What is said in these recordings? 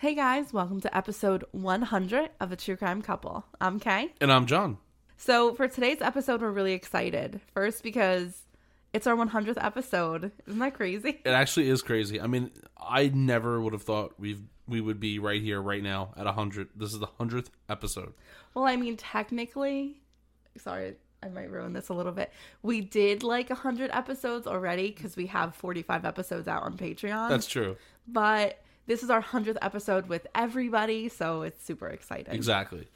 Hey guys, welcome to episode 100 of A True Crime Couple. I'm Kay. And I'm John. So, for today's episode, we're really excited. First, because it's our 100th episode. Isn't that crazy? It actually is crazy. I mean, I never would have thought we've we would be right here right now at 100. This is the 100th episode. Well, I mean, technically, sorry, I might ruin this a little bit. We did like 100 episodes already because we have 45 episodes out on Patreon. That's true. But this is our 100th episode with everybody, so it's super exciting. Exactly.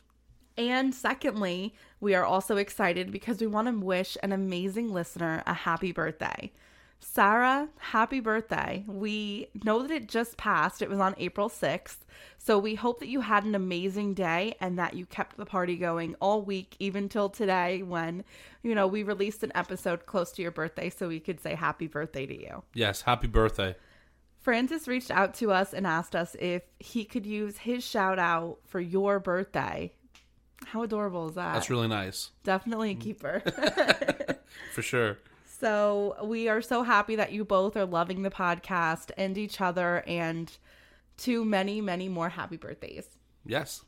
And secondly, we are also excited because we want to wish an amazing listener a happy birthday. Sarah, happy birthday. We know that it just passed. It was on April 6th. So we hope that you had an amazing day and that you kept the party going all week, even till today when, you know, we released an episode close to your birthday so we could say happy birthday to you. Yes, happy birthday. Francis reached out to us and asked us if he could use his shout out for your birthday. How adorable is that? That's really nice. Definitely a keeper. For sure. So we are so happy that you both are loving the podcast and each other and to many, many more happy birthdays. Yes.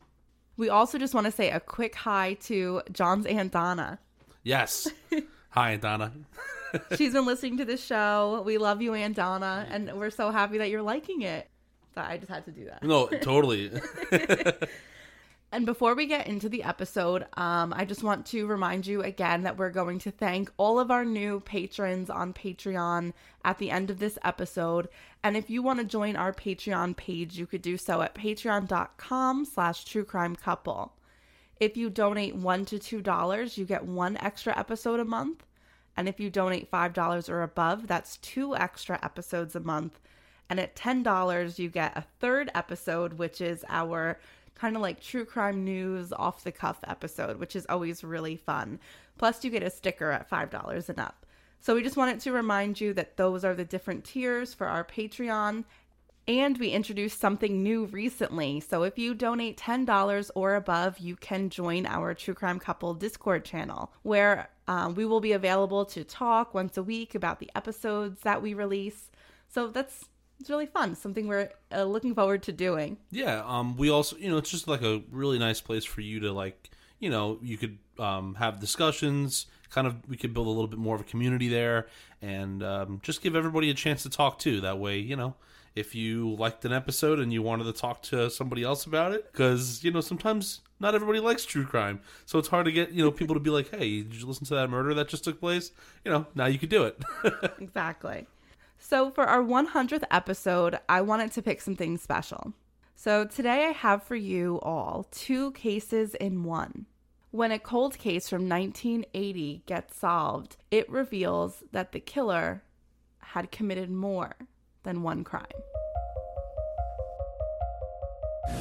We also just want to say a quick hi to John's Aunt Donna. Yes. Hi, Donna. She's been listening to this show. We love you, Aunt Donna, and we're so happy that you're liking it. So I just had to do that. No, totally. And before we get into the episode, um, I just want to remind you again that we're going to thank all of our new patrons on Patreon at the end of this episode. And if you want to join our Patreon page, you could do so at patreon.com slash true crime couple. If you donate one to two dollars, you get one extra episode a month. And if you donate five dollars or above, that's two extra episodes a month. And at ten dollars, you get a third episode, which is our kind of like true crime news off the cuff episode, which is always really fun. Plus, you get a sticker at $5 and up. So, we just wanted to remind you that those are the different tiers for our Patreon. And we introduced something new recently. So, if you donate $10 or above, you can join our True Crime Couple Discord channel, where um, we will be available to talk once a week about the episodes that we release. So, that's it's really fun. Something we're uh, looking forward to doing. Yeah. Um. We also, you know, it's just like a really nice place for you to like, you know, you could um have discussions. Kind of, we could build a little bit more of a community there, and um, just give everybody a chance to talk too. That way, you know, if you liked an episode and you wanted to talk to somebody else about it, because you know sometimes not everybody likes true crime, so it's hard to get you know people to be like, hey, did you listen to that murder that just took place? You know, now you could do it. exactly. So, for our 100th episode, I wanted to pick something special. So, today I have for you all two cases in one. When a cold case from 1980 gets solved, it reveals that the killer had committed more than one crime.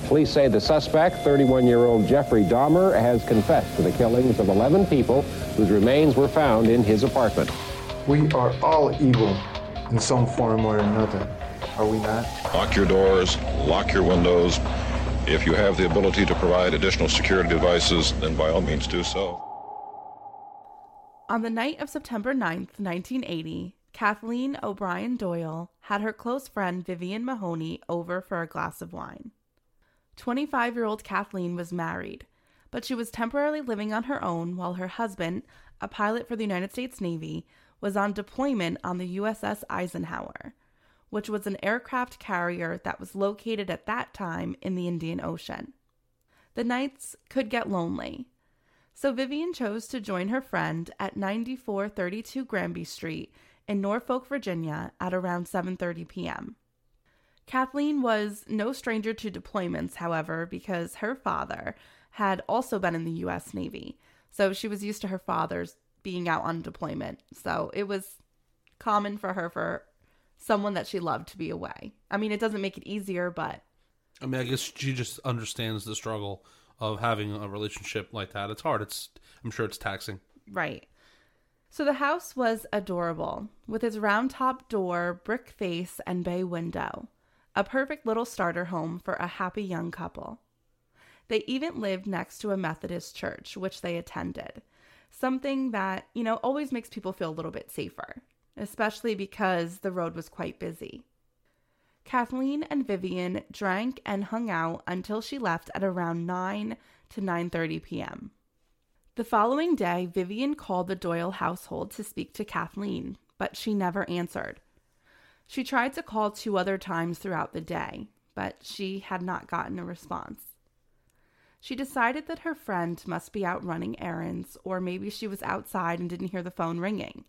Police say the suspect, 31 year old Jeffrey Dahmer, has confessed to the killings of 11 people whose remains were found in his apartment. We are all evil in some form or another, are we not? Lock your doors, lock your windows. If you have the ability to provide additional security devices, then by all means do so. On the night of September 9th, 1980, Kathleen O'Brien Doyle had her close friend Vivian Mahoney over for a glass of wine. 25 year old Kathleen was married, but she was temporarily living on her own while her husband, a pilot for the United States Navy, was on deployment on the USS Eisenhower, which was an aircraft carrier that was located at that time in the Indian Ocean. The nights could get lonely, so Vivian chose to join her friend at 9432 Granby Street in Norfolk, Virginia at around 7:30 p.m. Kathleen was no stranger to deployments, however, because her father had also been in the US Navy. So she was used to her father's being out on deployment. So it was common for her for someone that she loved to be away. I mean, it doesn't make it easier, but I mean, I guess she just understands the struggle of having a relationship like that. It's hard. It's I'm sure it's taxing. Right. So the house was adorable, with its round top door, brick face, and bay window. A perfect little starter home for a happy young couple. They even lived next to a Methodist church, which they attended something that, you know, always makes people feel a little bit safer, especially because the road was quite busy. Kathleen and Vivian drank and hung out until she left at around 9 to 9:30 p.m. The following day, Vivian called the Doyle household to speak to Kathleen, but she never answered. She tried to call two other times throughout the day, but she had not gotten a response. She decided that her friend must be out running errands, or maybe she was outside and didn't hear the phone ringing.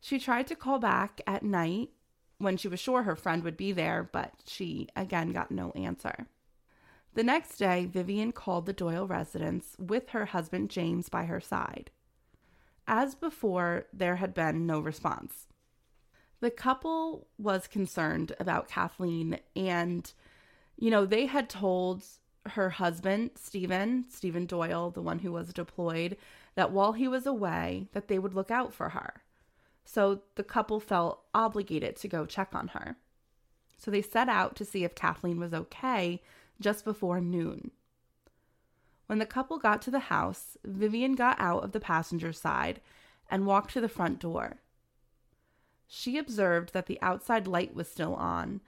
She tried to call back at night when she was sure her friend would be there, but she again got no answer. The next day, Vivian called the Doyle residence with her husband James by her side. As before, there had been no response. The couple was concerned about Kathleen, and, you know, they had told her husband, Stephen, Stephen Doyle, the one who was deployed, that while he was away, that they would look out for her. So the couple felt obligated to go check on her. So they set out to see if Kathleen was okay just before noon. When the couple got to the house, Vivian got out of the passenger side and walked to the front door. She observed that the outside light was still on,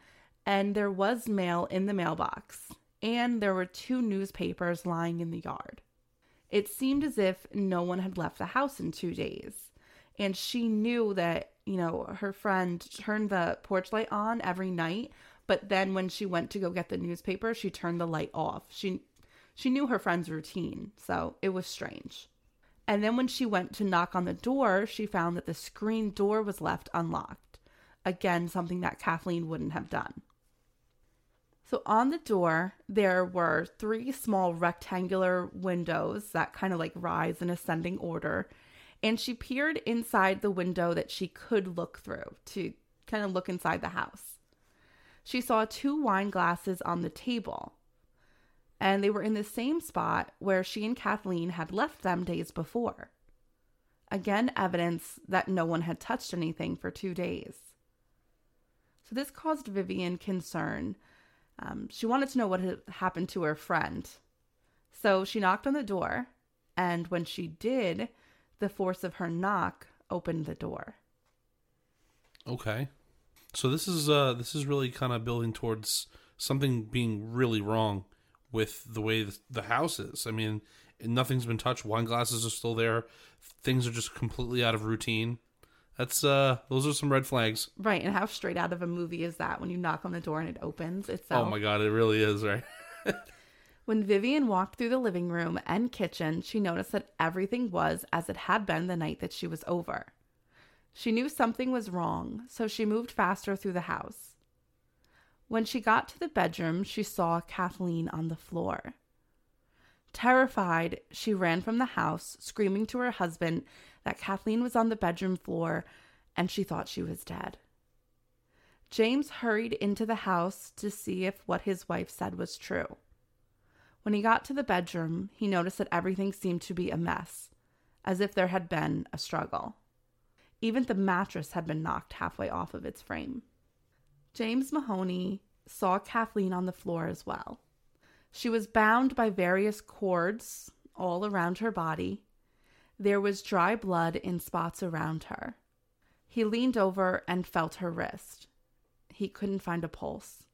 and there was mail in the mailbox, and there were two newspapers lying in the yard. It seemed as if no one had left the house in two days, and she knew that, you know, her friend turned the porch light on every night but then when she went to go get the newspaper, she turned the light off. She she knew her friend's routine, so it was strange. And then when she went to knock on the door, she found that the screen door was left unlocked. Again, something that Kathleen wouldn't have done. So on the door, there were three small rectangular windows that kind of like rise in ascending order. And she peered inside the window that she could look through to kind of look inside the house she saw two wine glasses on the table. And they were in the same spot where she and Kathleen had left them days before. Again, evidence that no one had touched anything for two days. So this caused Vivian concern. Um, she wanted to know what had happened to her friend. So she knocked on the door, and when she did, the force of her knock opened the door. Okay. So this is uh this is really kind of building towards something being really wrong with the way the house is. I mean, nothing's been touched. Wine glasses are still there. Things are just completely out of routine. That's uh those are some red flags. Right, and how straight out of a movie is that when you knock on the door and it opens itself? Oh my god, it really is, right? when Vivian walked through the living room and kitchen, she noticed that everything was as it had been the night that she was over. She knew something was wrong, so she moved faster through the house. When she got to the bedroom, she saw Kathleen on the floor. Terrified, she ran from the house, screaming to her husband that Kathleen was on the bedroom floor and she thought she was dead. James hurried into the house to see if what his wife said was true. When he got to the bedroom, he noticed that everything seemed to be a mess, as if there had been a struggle. Even the mattress had been knocked halfway off of its frame. James Mahoney saw Kathleen on the floor as well. She was bound by various cords all around her body. There was dry blood in spots around her. He leaned over and felt her wrist. He couldn't find a pulse.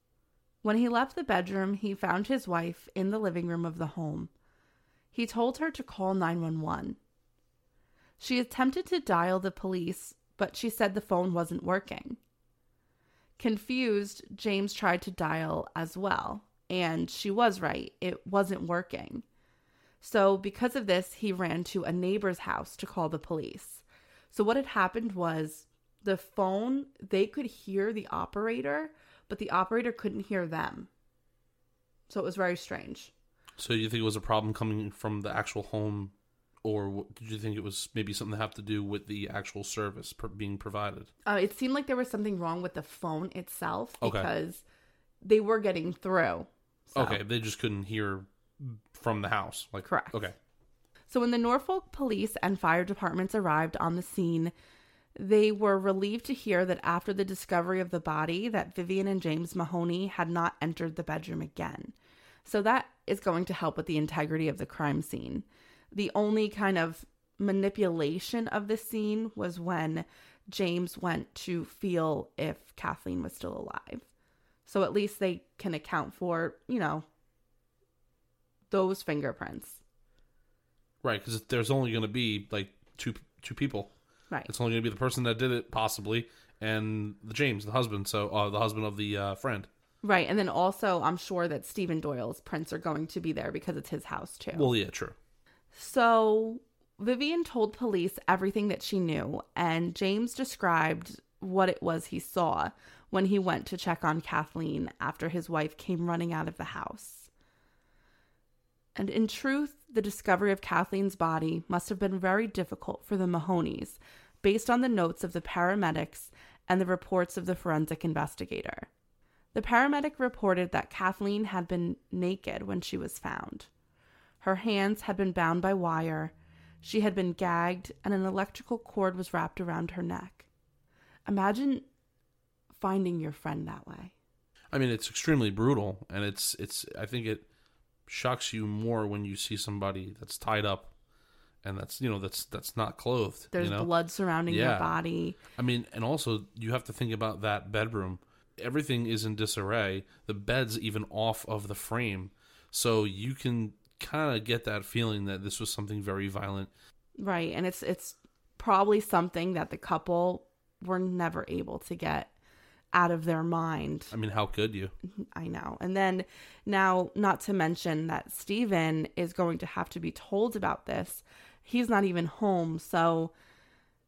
When he left the bedroom, he found his wife in the living room of the home. He told her to call 911. She attempted to dial the police, but she said the phone wasn't working. Confused, James tried to dial as well, and she was right, it wasn't working. So, because of this, he ran to a neighbor's house to call the police. So, what had happened was the phone, they could hear the operator, but the operator couldn't hear them. So, it was very strange. So, you think it was a problem coming from the actual home or did you think it was maybe something that have to do with the actual service being provided? Uh, it seemed like there was something wrong with the phone itself okay. because they were getting through. So. Okay, they just couldn't hear from the house. Like correct. Okay. So when the Norfolk police and fire departments arrived on the scene, they were relieved to hear that after the discovery of the body, that Vivian and James Mahoney had not entered the bedroom again. So that is going to help with the integrity of the crime scene. The only kind of manipulation of the scene was when James went to feel if Kathleen was still alive. So at least they can account for, you know, those fingerprints. Right, because there's only going to be like two two people. Right. It's only going to be the person that did it, possibly, and the James, the husband. So, uh, the husband of the uh, friend. Right. And then also, I'm sure that Stephen Doyle's prints are going to be there because it's his house, too. Well, yeah, true. So Vivian told police everything that she knew, and James described what it was he saw when he went to check on Kathleen after his wife came running out of the house. And in truth, the discovery of Kathleen's body must have been very difficult for the Mahonies, based on the notes of the paramedics and the reports of the forensic investigator. The paramedic reported that Kathleen had been naked when she was found. Her hands had been bound by wire, she had been gagged, and an electrical cord was wrapped around her neck. Imagine finding your friend that way. I mean, it's extremely brutal, and it's it's. I think it shocks you more when you see somebody that's tied up, and that's you know that's that's not clothed. There's you know? blood surrounding Yeah. their body. I mean, and also you have to think about that bedroom. Everything is in disarray. The bed's even off of the frame, so you can kind of get that feeling that this was something very violent. Right. And it's it's probably something that the couple were never able to get out of their mind. I mean, how could you? I know. And then now, not to mention that Stephen is going to have to be told about this. He's not even home. So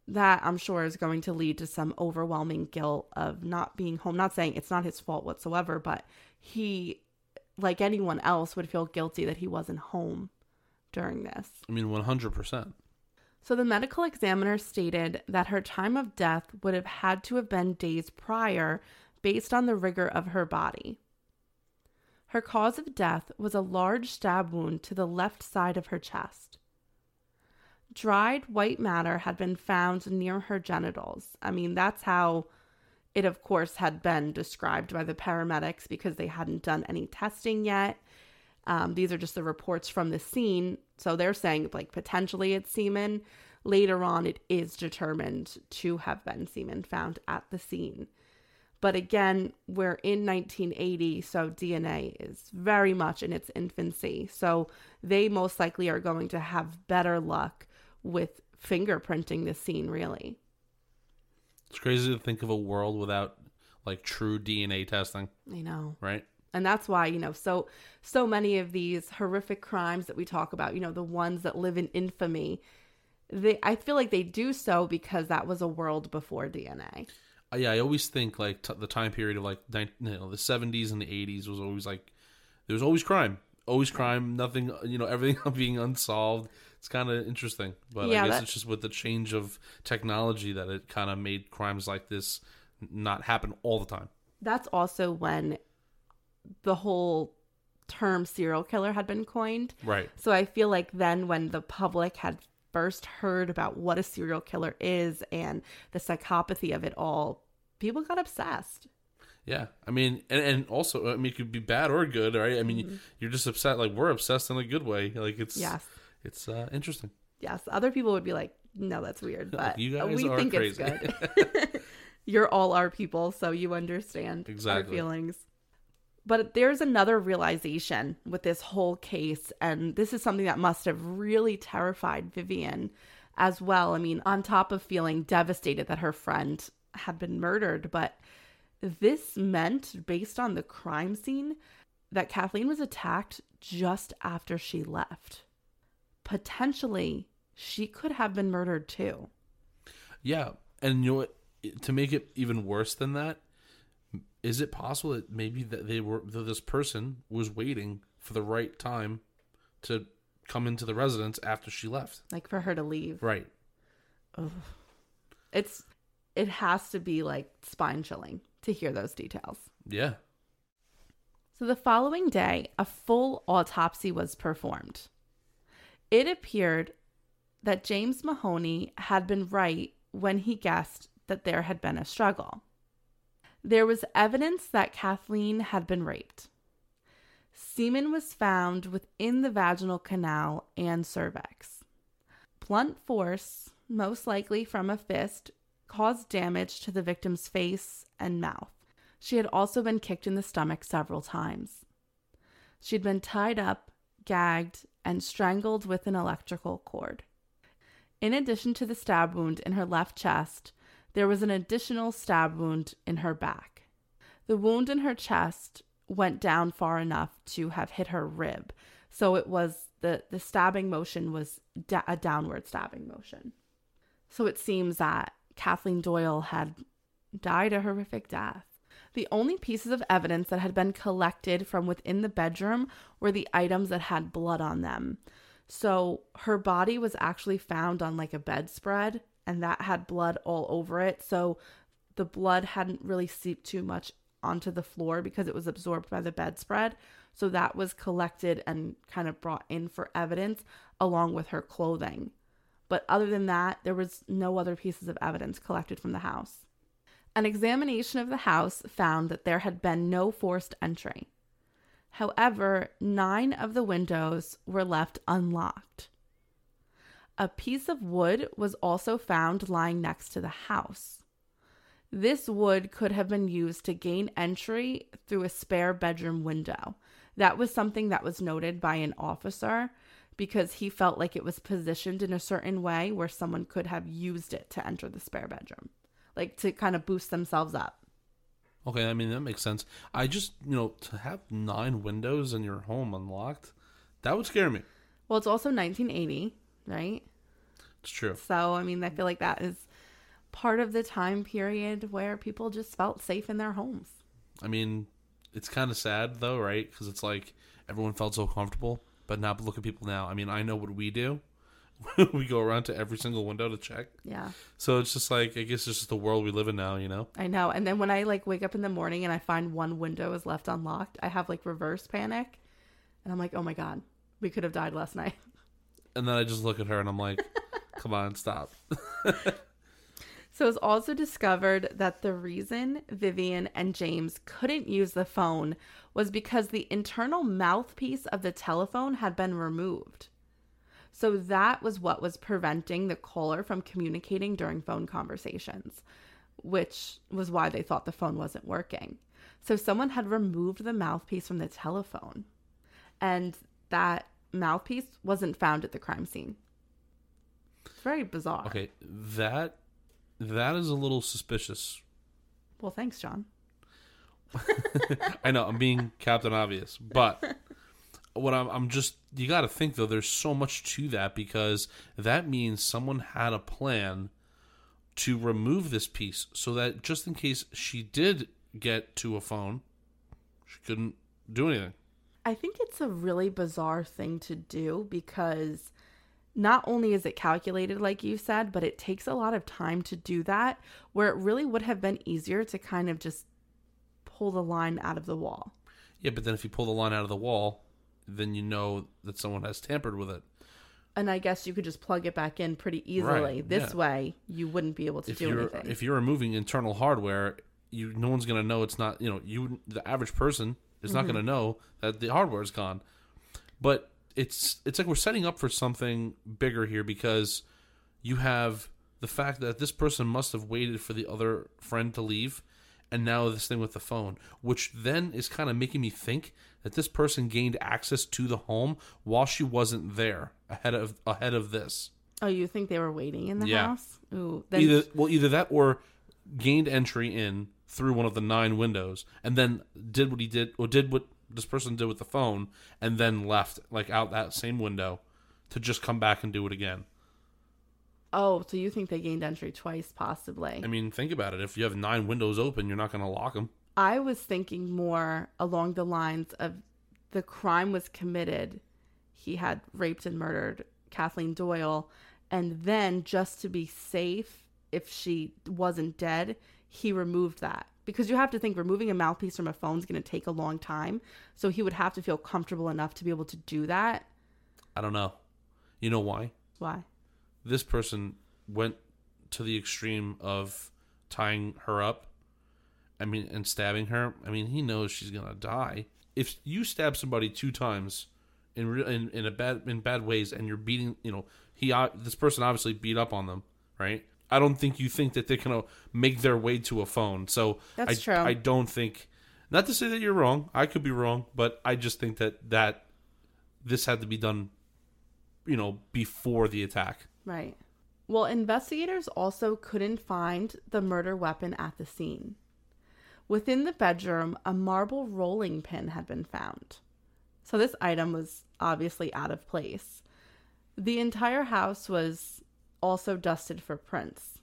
that I'm sure is going to lead to some overwhelming guilt of not being home. Not saying it's not his fault whatsoever, but he, like anyone else, would feel guilty that he wasn't home during this. I mean, one hundred percent. So the medical examiner stated that her time of death would have had to have been days prior based on the rigor of her body. Her cause of death was a large stab wound to the left side of her chest. Dried white matter had been found near her genitals. I mean, that's how it, of course, had been described by the paramedics because they hadn't done any testing yet. Um, these are just the reports from the scene. So they're saying, like, potentially it's semen. Later on, it is determined to have been semen found at the scene. But again, we're in 1980, so DNA is very much in its infancy. So they most likely are going to have better luck with fingerprinting the scene, really. It's crazy to think of a world without like true DNA testing, I know. right? and that's why you know so so many of these horrific crimes that we talk about you know the ones that live in infamy they i feel like they do so because that was a world before dna Uh, yeah, I always think like t- the time period of like you know the seventies and the eighties was always like there was always crime, always crime, nothing you know everything being unsolved. It's kind of interesting, but Yeah, I guess that- it's just with the change of technology that it kind of made crimes like this not happen all the time. that's also when the whole term serial killer had been coined Right. so i feel like then when the public had first heard about what a serial killer is and the psychopathy of it all people got obsessed Yeah, I mean, and, and also, I mean, it could be bad or good, right? I mean, you're just upset. Like we're obsessed in a good way. Like it's yes it's uh, interesting. Yes, other people would be like, "No, that's weird," but You guys we are think crazy. it's good. You're all our people, so you understand Exactly. our feelings. But there's another realization with this whole case, and this is something that must have really terrified Vivian as well. I mean, on top of feeling devastated that her friend had been murdered, but this meant, based on the crime scene, that Kathleen was attacked just after she left potentially she could have been murdered too. Yeah, and you know what? To make it even worse than that, is it possible that maybe that they were that this person was waiting for the right time to come into the residence after she left? Like for her to leave. Right. It's it has to be like spine chilling to hear those details. Yeah. So the following day, a full autopsy was performed. It appeared that James Mahoney had been right when he guessed that there had been a struggle. There was evidence that Kathleen had been raped. Semen was found within the vaginal canal and cervix. Blunt force, most likely from a fist, caused damage to the victim's face and mouth. She had also been kicked in the stomach several times. She'd been tied up, gagged, and strangled with an electrical cord. In addition to the stab wound in her left chest, there was an additional stab wound in her back. The wound in her chest went down far enough to have hit her rib, so it was the the stabbing motion was da- a downward stabbing motion. So it seems that Kathleen Doyle had died a horrific death. The only pieces of evidence that had been collected from within the bedroom were the items that had blood on them. So her body was actually found on like a bedspread and that had blood all over it. So the blood hadn't really seeped too much onto the floor because it was absorbed by the bedspread. So that was collected and kind of brought in for evidence along with her clothing. But other than that, there was no other pieces of evidence collected from the house. An examination of the house found that there had been no forced entry. However, nine of the windows were left unlocked. A piece of wood was also found lying next to the house. This wood could have been used to gain entry through a spare bedroom window. That was something that was noted by an officer because he felt like it was positioned in a certain way where someone could have used it to enter the spare bedroom, like to kind of boost themselves up. Okay, I mean that makes sense. I just you know to have nine windows in your home unlocked, that would scare me. Well, it's also 1980, right? It's true. So, I mean, I feel like that is part of the time period where people just felt safe in their homes. I mean, it's kind of sad though, right? Because it's like everyone felt so comfortable, but now look at people now. I mean, I know what we do. we go around to every single window to check. Yeah. So it's just like I guess it's just the world we live in now, you know. I know. And then when I like wake up in the morning and I find one window is left unlocked, I have like reverse panic. And I'm like, "Oh my god, we could have died last night." And then I just look at her and I'm like, "Come on, stop." So it's also discovered that the reason Vivian and James couldn't use the phone was because the internal mouthpiece of the telephone had been removed. So that was what was preventing the caller from communicating during phone conversations, which was why they thought the phone wasn't working. So someone had removed the mouthpiece from the telephone, and that mouthpiece wasn't found at the crime scene. It's very bizarre. Okay, that that is a little suspicious. Well, thanks, John. I know I'm being Captain Obvious, but what I'm I'm just you got to think though. There's so much to that because that means someone had a plan to remove this piece so that just in case she did get to a phone, she couldn't do anything. I think it's a really bizarre thing to do because not only is it calculated, like you said, but it takes a lot of time to do that, where it really would have been easier to kind of just pull the line out of the wall. Yeah, but then if you pull the line out of the wall, then you know that someone has tampered with it. And I guess you could just plug it back in pretty easily. Right, this yeah. way, you wouldn't be able to if do anything. if you're removing internal hardware, you no one's gonna know it's not. You know, you the average person is not Mm-hmm. gonna know that the hardware is gone. But it's it's like we're setting up for something bigger here because you have the fact that this person must have waited for the other friend to leave and now this thing with the phone which then is kind of making me think that this person gained access to the home while she wasn't there ahead of ahead of this oh, you think they were waiting in the Yeah. house? Ooh, then either well either that or gained entry in through one of the nine windows and then did what he did or did what this person did with the phone and then left like out that same window to just come back and do it again oh, so you think they gained entry twice, possibly? i mean think about it if you have nine windows open you're not going to lock them I was thinking more along the lines of the crime was committed. He had raped and murdered Kathleen Doyle. And then, just to be safe, if she wasn't dead, he removed that. Because you have to think removing a mouthpiece from a phone is going to take a long time. So he would have to feel comfortable enough to be able to do that. i don't know you know why Why? this person went to the extreme of tying her up i mean and stabbing her i mean he knows she's gonna die if you stab somebody two times in re- in, in a bad in bad ways and you're beating you know he o- this person obviously beat up on them right I don't think you think that they're gonna make their way to a phone. So That's I, true. I don't think. Not to say that you're wrong. I could be wrong, but I just think that that this had to be done, you know, before the attack. Right. Well, investigators also couldn't find the murder weapon at the scene. Within the bedroom, a marble rolling pin had been found. So this item was obviously out of place. The entire house was also dusted for prints.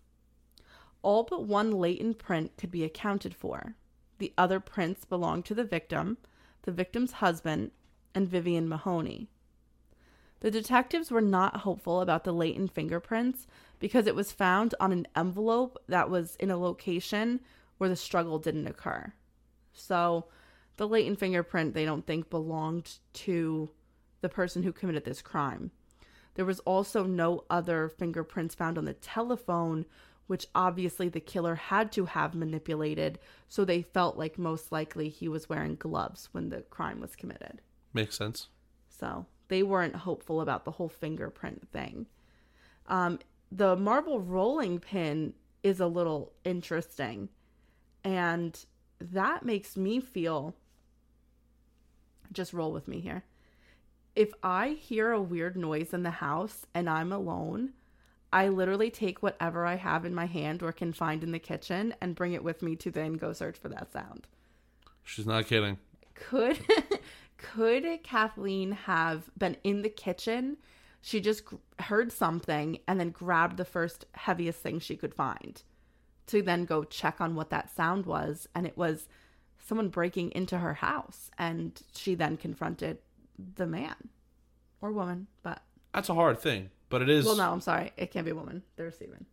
All but one latent print could be accounted for. The other prints belonged to the victim, the victim's husband, and Vivian Mahoney. The detectives were not hopeful about the latent fingerprints because it was found on an envelope that was in a location where the struggle didn't occur. So, the latent fingerprint they don't think belonged to the person who committed this crime. There was also no other fingerprints found on the telephone, which obviously the killer had to have manipulated, so they felt like most likely he was wearing gloves when the crime was committed. Makes sense. So they weren't hopeful about the whole fingerprint thing. Um, the marble rolling pin is a little interesting. And that makes me feel just roll with me here. If I hear a weird noise in the house and I'm alone, I literally take whatever I have in my hand or can find in the kitchen and bring it with me to then go search for that sound She's not kidding. could could Kathleen have been in the kitchen? She just gr- heard something and then grabbed the first heaviest thing she could find to then go check on what that sound was and it was someone breaking into her house and she then confronted the man or woman but That's a hard thing, but it is. well no I'm sorry it can't be a woman they're Steven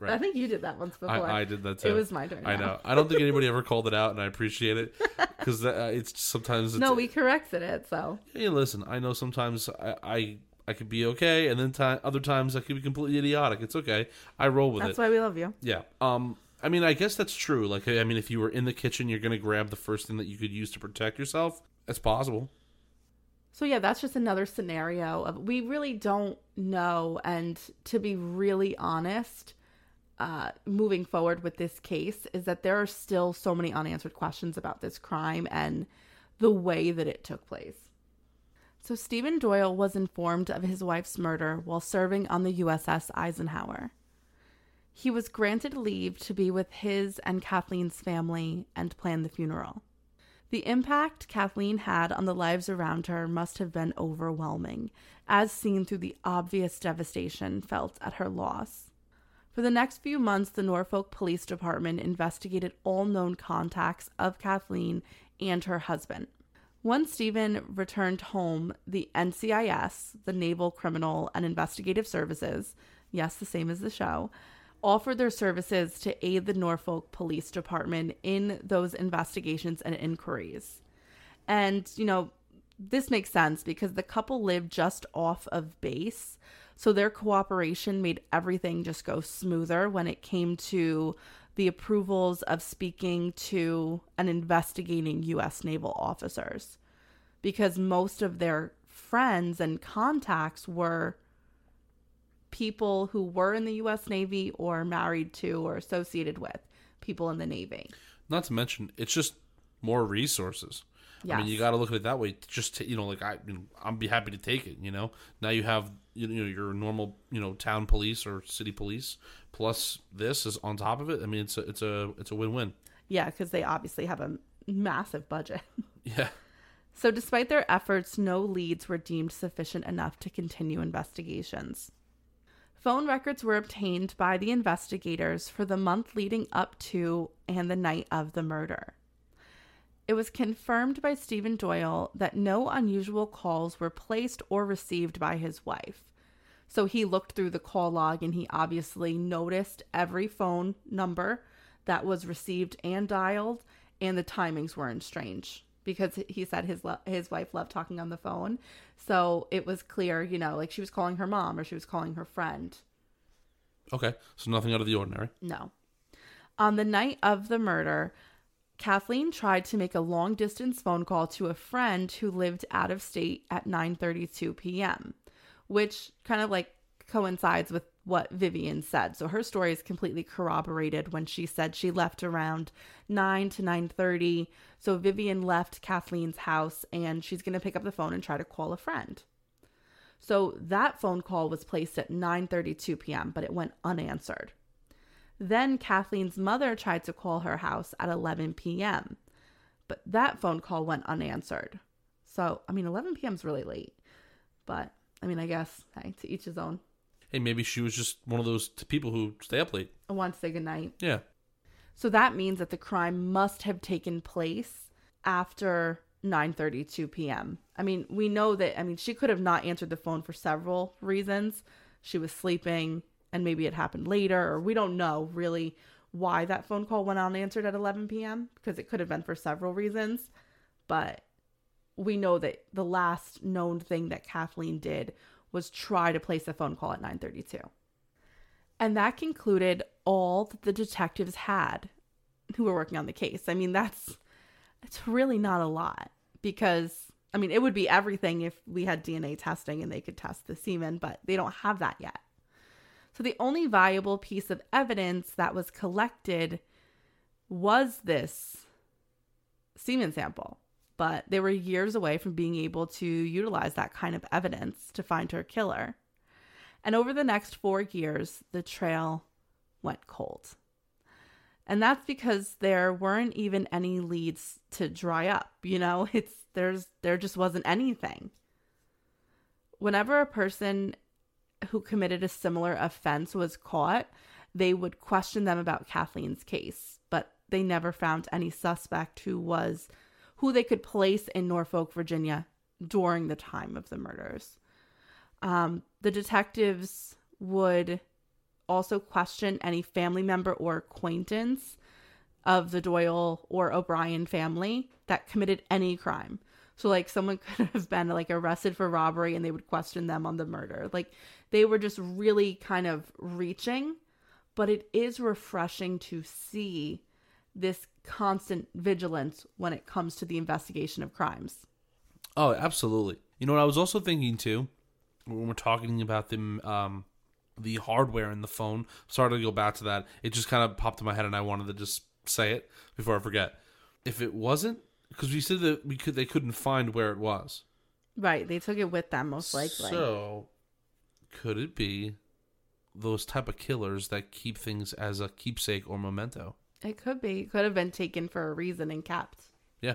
Right. I think you did that once before I, I did that too. it was my turn I now. know. I don't think anybody ever called it out, and I appreciate it because uh, it's sometimes. It's, no we corrected it so Hey, listen. I know sometimes I I, I could be okay, and then ti other times I could be completely idiotic. It's okay. I roll with that's it. That's why we love you Yeah. Um. I mean, I guess that's true. Like, I mean, if you were in the kitchen, you're gonna grab the first thing that you could use to protect yourself. That's possible. So yeah, that's just another scenario of we really don't know and to be really honest, uh moving forward with this case is that there are still so many unanswered questions about this crime and the way that it took place. So Stephen Doyle was informed of his wife's murder while serving on the USS Eisenhower. He was granted leave to be with his and Kathleen's family and plan the funeral. The impact Kathleen had on the lives around her must have been overwhelming, as seen through the obvious devastation felt at her loss. For the next few months, the Norfolk Police Department investigated all known contacts of Kathleen and her husband. Once Stephen returned home, the NCIS, the Naval Criminal and Investigative Services, yes, the same as the show, offered their services to aid the Norfolk Police Department in those investigations and inquiries. And, you know, this makes sense because the couple lived just off of base. So their cooperation made everything just go smoother when it came to the approvals of speaking to and investigating U.S. naval officers. Because most of their friends and contacts were people who were in the U.S. Navy or married to or associated with people in the Navy. Not to mention, it's just more resources. I mean, you got to look at it that way. Just to, you know, like I, you know, I'm be happy to take it. You know, now you have you know your normal you know town police or city police plus this is on top of it. I mean, it's a it's a it's a win win. Yeah, because they obviously have a massive budget. Yeah. So, despite their efforts, no leads were deemed sufficient enough to continue investigations. Phone records were obtained by the investigators for the month leading up to and the night of the murder. It was confirmed by Stephen Doyle that no unusual calls were placed or received by his wife. So he looked through the call log and he obviously noticed every phone number that was received and dialed, and the timings weren't strange because he said his lo- his wife loved talking on the phone. So it was clear, you know, like she was calling her mom or she was calling her friend. Okay. So nothing out of the ordinary. No. On the night of the murder, Kathleen tried to make a long distance phone call to a friend who lived out of state at 9:32 p.m., which kind of like coincides with what Vivian said. So her story is completely corroborated when she said she left around 9 to 9:30. So Vivian left Kathleen's house and she's going to pick up the phone and try to call a friend. So that phone call was placed at 9:32 p.m., but it went unanswered. Then Kathleen's mother tried to call her house at 11 p.m., but that phone call went unanswered. So, I mean, 11 p.m. is really late, but I mean, I guess, hey, to each his own. Hey, maybe she was just one of those t- people who stay up late. I want to say goodnight. Yeah. So that means that the crime must have taken place after 9:32 p.m. I mean, we know that I mean, she could have not answered the phone for several reasons. She was sleeping and maybe it happened later or we don't know really why that phone call went unanswered at 11 p.m. because it could have been for several reasons. But we know that the last known thing that Kathleen did was try to place a phone call at 9:32. And that concluded all that the detectives had who were working on the case. I mean, that's it's really not a lot because I mean, it would be everything if we had DNA testing and they could test the semen, but they don't have that yet. So the only viable piece of evidence that was collected was this semen sample. But they were years away from being able to utilize that kind of evidence to find her killer. And over the next four years, the trail went cold. And that's because there weren't even any leads to dry up. You know, it's there's there just wasn't anything. Whenever a person who committed a similar offense was caught, they would question them about Kathleen's case, but they never found any suspect who was who they could place in Norfolk, Virginia during the time of the murders. Um, the detectives would also question any family member or acquaintance of the Doyle or O'Brien family that committed any crime. So like someone could have been like arrested for robbery and they would question them on the murder. Like they were just really kind of reaching, but it is refreshing to see this constant vigilance when it comes to the investigation of crimes. Oh, absolutely. You know what I was also thinking too when we're talking about the um the hardware in the phone. Sorry to go back to that. It just kind of popped in my head and I wanted to just say it before I forget. If it wasn't because we said that we could they couldn't find where it was. Right, they took it with them most likely. So could it be those type of killers that keep things as a keepsake or memento? It could be. It could have been taken for a reason and kept. Yeah.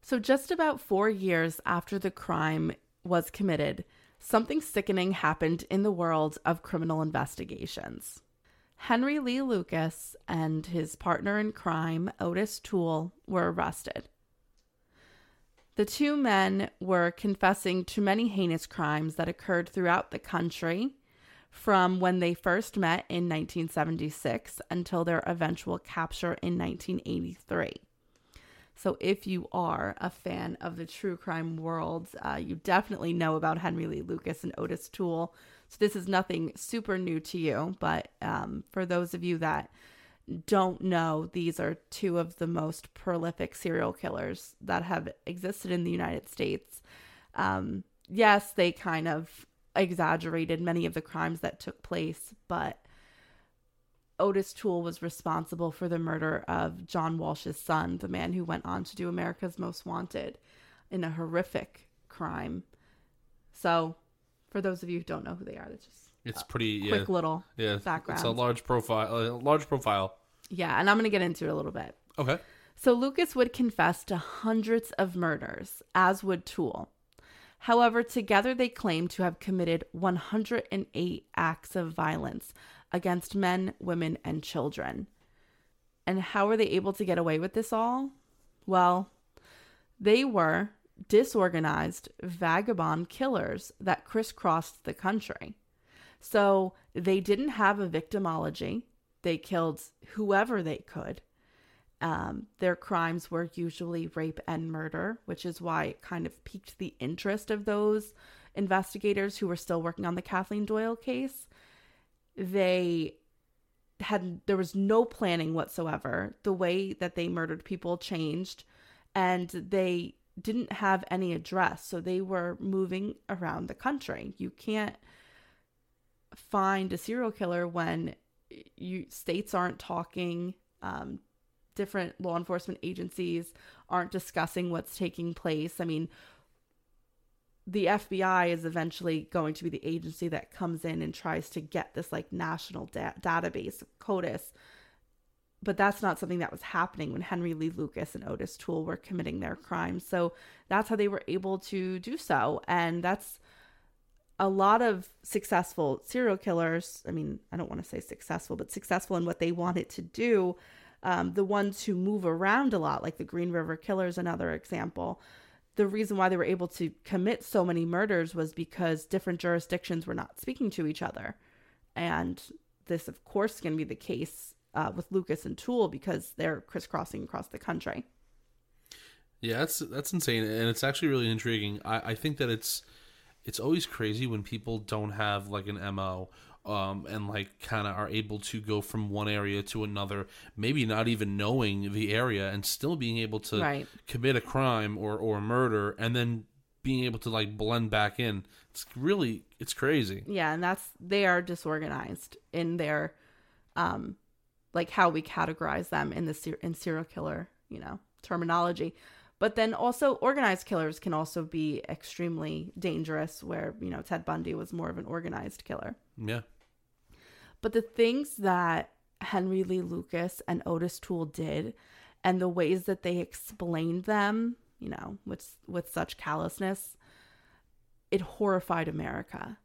So, just about four years after the crime was committed, something sickening happened in the world of criminal investigations. Henry Lee Lucas and his partner in crime, Otis Toole, were arrested. The two men were confessing to many heinous crimes that occurred throughout the country from when they first met in 1976 until their eventual capture in 1983. So, if you are a fan of the true crime world, uh, you definitely know about Henry Lee Lucas and Otis Toole. So, this is nothing super new to you, but um, for those of you that don't know, these are two of the most prolific serial killers that have existed in the United States. Um, yes, they kind of exaggerated many of the crimes that took place, but Otis Toole was responsible for the murder of John Walsh's son, the man who went on to do America's Most Wanted in a horrific crime. So, for those of you who don't know who they are, that's just It's pretty quick yeah. little yeah. background. It's a large profile, a large profile. yeah, and I'm going to get into it a little bit. Okay. So Lucas would confess to hundreds of murders, as would Toole. However, together they claim to have committed 108 acts of violence against men, women, and children. And how were they able to get away with this all? Well, they were disorganized vagabond killers that crisscrossed the country. So they didn't have a victimology. They killed whoever they could. Um, their crimes were usually rape and murder, which is why it kind of piqued the interest of those investigators who were still working on the Kathleen Doyle case. They had, there was no planning whatsoever. The way that they murdered people changed, and they didn't have any address. So they were moving around the country. You can't find a serial killer when you states aren't talking um, different law enforcement agencies aren't discussing what's taking place i mean the FBI is eventually going to be the agency that comes in and tries to get this like national da- database CODIS. But that's not something that was happening when Henry Lee Lucas and Otis Toole were committing their crimes. So that's how they were able to do so. And that's a lot of successful serial killers. I mean, I don't want to say successful, but successful in what they wanted to do. Um, the ones who move around a lot, like the Green River Killers, another example the reason why they were able to commit so many murders was because different jurisdictions were not speaking to each other. And this, of course, is going to be the case uh, with Lucas and Toole because they're crisscrossing across the country. Yeah, that's that's insane, and it's actually really intriguing. I, I think that it's it's always crazy when people don't have like an mo um, and like kind of are able to go from one area to another, maybe not even knowing the area and still being able to Right. commit a crime or or murder, and then being able to like blend back in. It's really it's crazy. Yeah, and that's they are disorganized in their um like how we categorize them in the in serial killer, you know, terminology. But then also organized killers can also be extremely dangerous where, you know, Ted Bundy was more of an organized killer. Yeah, But the things that Henry Lee Lucas and Otis Toole did and the ways that they explained them, you know, with with such callousness, it horrified America.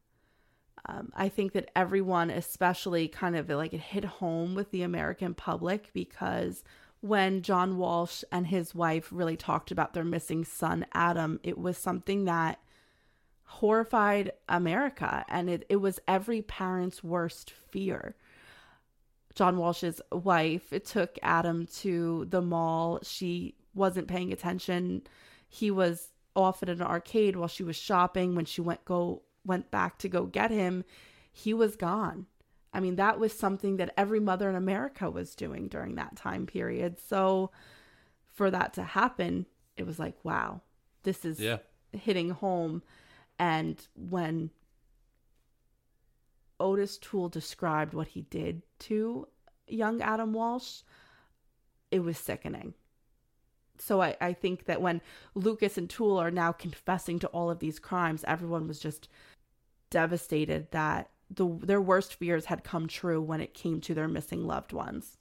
Um, I think that everyone, especially kind of like it hit home with the American public because when John Walsh and his wife really talked about their missing son, Adam, it was something that horrified America. And it, it was every parent's worst fear. John Walsh's wife took Adam to the mall. She wasn't paying attention. He was off at an arcade while she was shopping. When she went go went back to go get him, he was gone. I mean, that was something that every mother in America was doing during that time period. So for that to happen, it was like, wow, this is yeah, hitting home. And when Otis Toole described what he did to young Adam Walsh, it was sickening. So I, I think that when Lucas and Toole are now confessing to all of these crimes, everyone was just devastated that the their worst fears had come true when it came to their missing loved ones.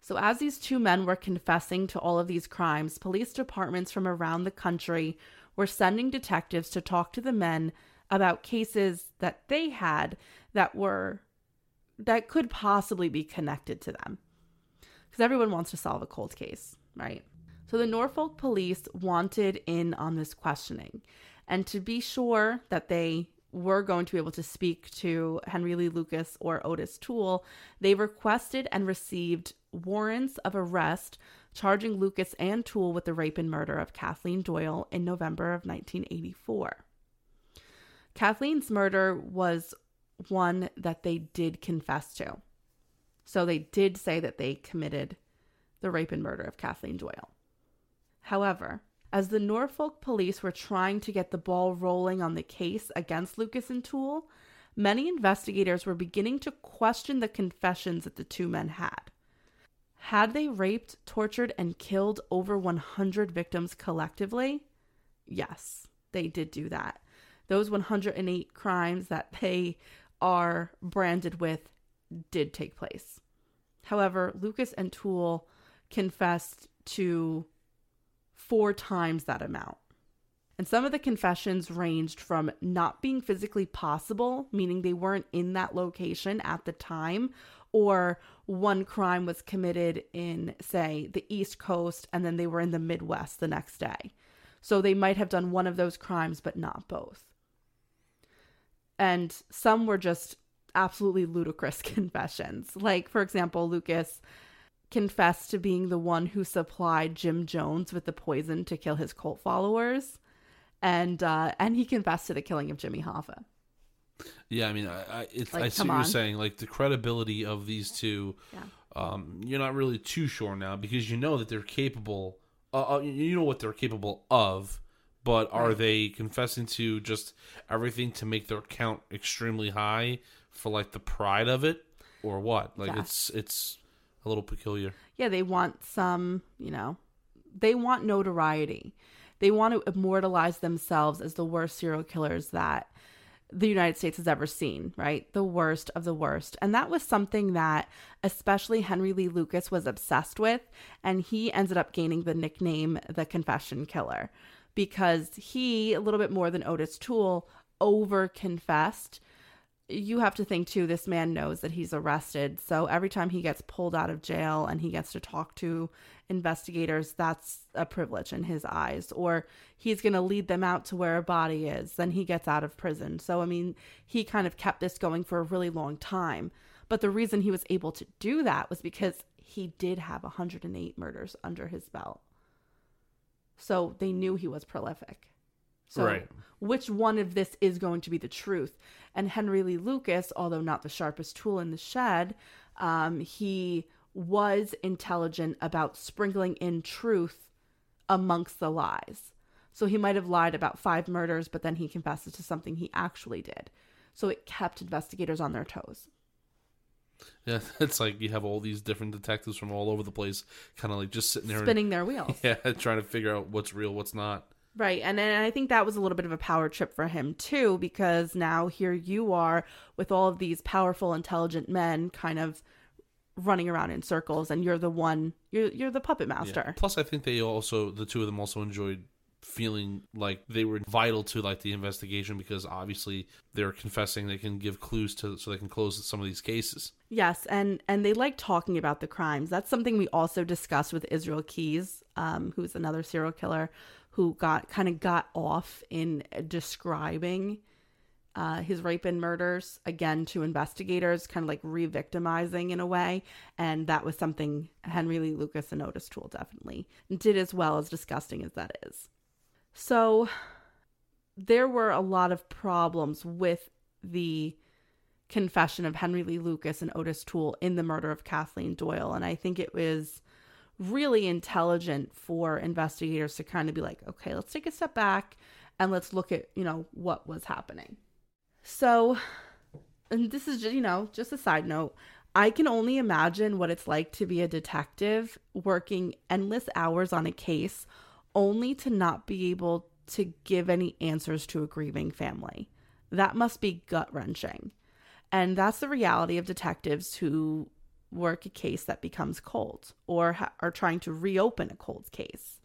So, as these two men were confessing to all of these crimes, police departments from around the country were sending detectives to talk to the men about cases that they had that were that could possibly be connected to them. Because everyone wants to solve a cold case, right? So the Norfolk police wanted in on this questioning. And to be sure that they were going to be able to speak to Henry Lee Lucas or Otis Toole, they requested and received warrants of arrest charging Lucas and Toole with the rape and murder of Kathleen Doyle in November of 1984. Kathleen's murder was one that they did confess to. So they did say that they committed the rape and murder of Kathleen Doyle. However, as the Norfolk police were trying to get the ball rolling on the case against Lucas and Toole, many investigators were beginning to question the confessions that the two men had. Had they raped, tortured, and killed over 100 victims collectively? Yes, they did do that. Those 108 crimes that they are branded with did take place. However, Lucas and Toole confessed to four times that amount. And some of the confessions ranged from not being physically possible, meaning they weren't in that location at the time, or one crime was committed in, say, the East Coast and then they were in the Midwest the next day. So they might have done one of those crimes, but not both. And some were just absolutely ludicrous confessions. Like, for example, Lucas confessed to being the one who supplied Jim Jones with the poison to kill his cult followers, and uh, and he confessed to the killing of Jimmy Hoffa. Yeah. I mean, I I, it's, Like, I see what you're on. saying. Like the credibility of these two, Yeah. um, you're not really too sure now because you know that they're capable. Uh, uh, you know what they're capable of, but are they confessing to just everything to make their count extremely high for like the pride of it or what? Like Yes. it's it's a little peculiar. yeah, they want some, you know, they want notoriety. They want to immortalize themselves as the worst serial killers that the United States has ever seen, right? The worst of the worst. And that was something that especially Henry Lee Lucas was obsessed with. And he ended up gaining the nickname the Confession Killer because he, a little bit more than Otis Toole, over confessed you have to think too this man knows that he's arrested. So every time he gets pulled out of jail and he gets to talk to investigators that's a privilege in his eyes. Or he's going to lead them out to where a body is then he gets out of prison. So i mean he kind of kept this going for a really long time. But the reason he was able to do that was because he did have 108 murders under his belt. So they knew he was prolific so, Right. which one of this is going to be the truth? And Henry Lee Lucas, although not the sharpest tool in the shed, um, he was intelligent about sprinkling in truth amongst the lies. So he might have lied about five murders, but then he confesses to something he actually did. So it kept investigators on their toes. Yeah, it's like you have all these different detectives from all over the place, kind of like just sitting there, and- Spinning their wheels. yeah, trying to figure out what's real, what's not. Right. And, and I think that was a little bit of a power trip for him too, because now here you are with all of these powerful, intelligent men kind of running around in circles and you're the one you're you're the puppet Yeah. master. Plus, I think they also the two of them also enjoyed feeling like they were vital to like the investigation because obviously they're confessing they can give clues to so they can close some of these cases. Yes, and and they like talking about the crimes. That's something we also discussed with Israel Keyes, um, who's another serial killer who got kind of got off in describing uh, his rape and murders again to investigators, kind of like re-victimizing in a way, and that was something Henry Lee Lucas and Otis Toole definitely did as well as disgusting as that is. So there were a lot of problems with the confession of Henry Lee Lucas and Otis Toole in the murder of Kathleen Doyle. And I think it was really intelligent for investigators to kind of be like, okay, let's take a step back and let's look at, you know, what was happening. So, and this is just, you know, just a side note. I can only imagine what it's like to be a detective working endless hours on a case only to not be able to give any answers to a grieving family. That must be gut wrenching. And that's the reality of detectives who work a case that becomes cold or ha- are trying to reopen a cold case.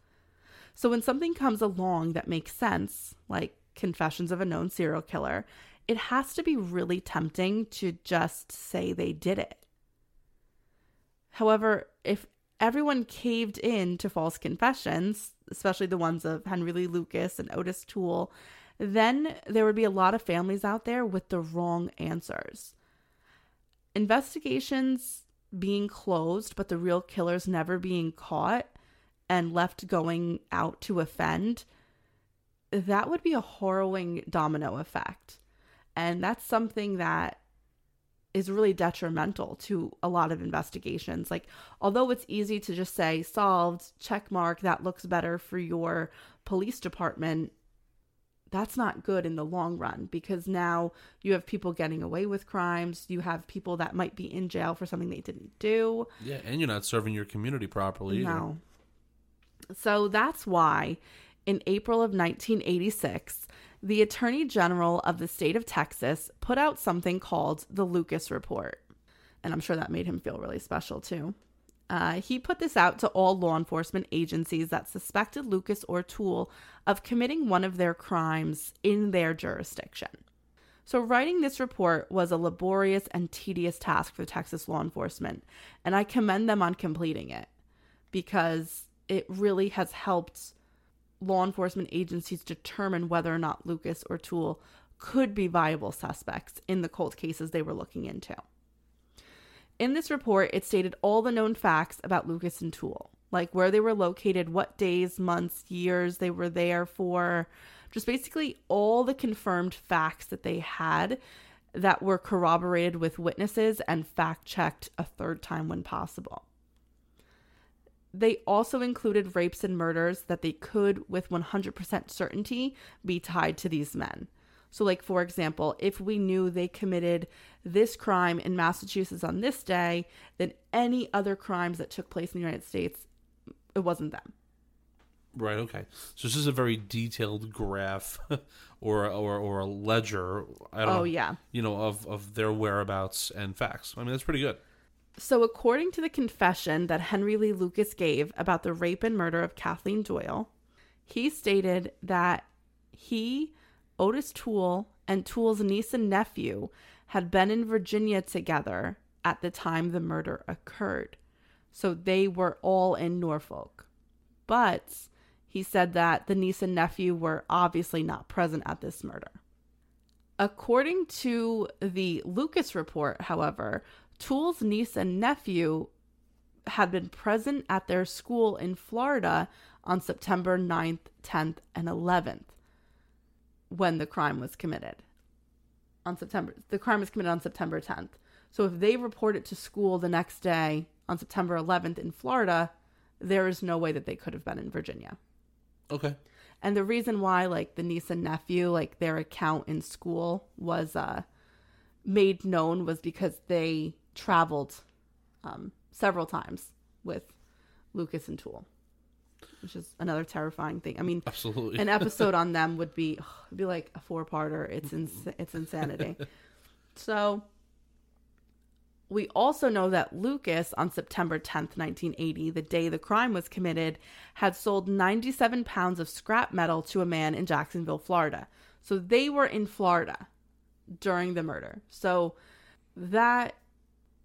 So when something comes along that makes sense, like Confessions of a Known Serial Killer, it has to be really tempting to just say they did it. However, if everyone caved in to false confessions, especially the ones of Henry Lee Lucas and Otis Toole, then there would be a lot of families out there with the wrong answers. Investigations being closed, but the real killers never being caught and left going out to offend, that would be a harrowing domino effect. And that's something that is really detrimental to a lot of investigations. Like, although it's easy to just say solved, check mark, that looks better for your police department, that's not good in the long run because now you have people getting away with crimes. You have people that might be in jail for something they didn't do. Yeah, and you're not serving your community properly. either. No. So that's why in April of 1986, the Attorney General of the state of Texas put out something called the Lucas Report. And I'm sure that made him feel really special too. Uh, he put this out to all law enforcement agencies that suspected Lucas or Toole of committing one of their crimes in their jurisdiction. So, writing this report was a laborious and tedious task for Texas law enforcement, and I commend them on completing it because it really has helped law enforcement agencies determine whether or not Lucas or Toole could be viable suspects in the cold cases they were looking into. In this report, it stated all the known facts about Lucas and Toole, like where they were located, what days, months, years they were there for, just basically all the confirmed facts that they had that were corroborated with witnesses and fact checked a third time when possible. They also included rapes and murders that they could, with 100% certainty, be tied to these men. So, like, for example, if we knew they committed this crime in Massachusetts on this day, then any other crimes that took place in the United States, it wasn't them. Right. Okay. So this is a very detailed graph, or or or a ledger. I don't Oh, know, yeah. You know of of their whereabouts and facts. I mean that's pretty good. So, according to the confession that Henry Lee Lucas gave about the rape and murder of Kathleen Doyle, he stated that he, Otis Toole, and Toole's niece and nephew had been in Virginia together at the time the murder occurred. So, they were all in Norfolk. But he said that the niece and nephew were obviously not present at this murder. According to the Lucas report, however, Toole's niece and nephew had been present at their school in Florida on September 9th, 10th, and 11th when the crime was committed. On September, the crime was committed on September 10th. So if they reported to school the next day on September 11th in Florida, there is no way that they could have been in Virginia. Okay. And the reason why, like the niece and nephew, like their account in school was uh, made known was because they traveled um, several times with Lucas and Toole, which is another terrifying thing. I mean, Absolutely. an episode on them would be be like a four parter. It's ins- mm-hmm. it's insanity. so we also know that Lucas on September 10th, 1980, the day the crime was committed, had sold 97 pounds of scrap metal to a man in Jacksonville, Florida. So they were in Florida during the murder. So that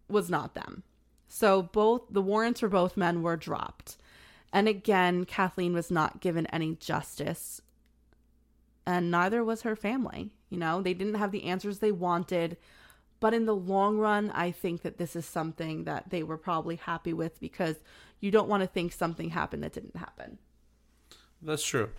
was not them. So both the warrants for both men were dropped. And again, Kathleen was not given any justice, and neither was her family. You know, they didn't have the answers they wanted. But in the long run, I think that this is something that they were probably happy with because you don't want to think something happened that didn't happen. That's true.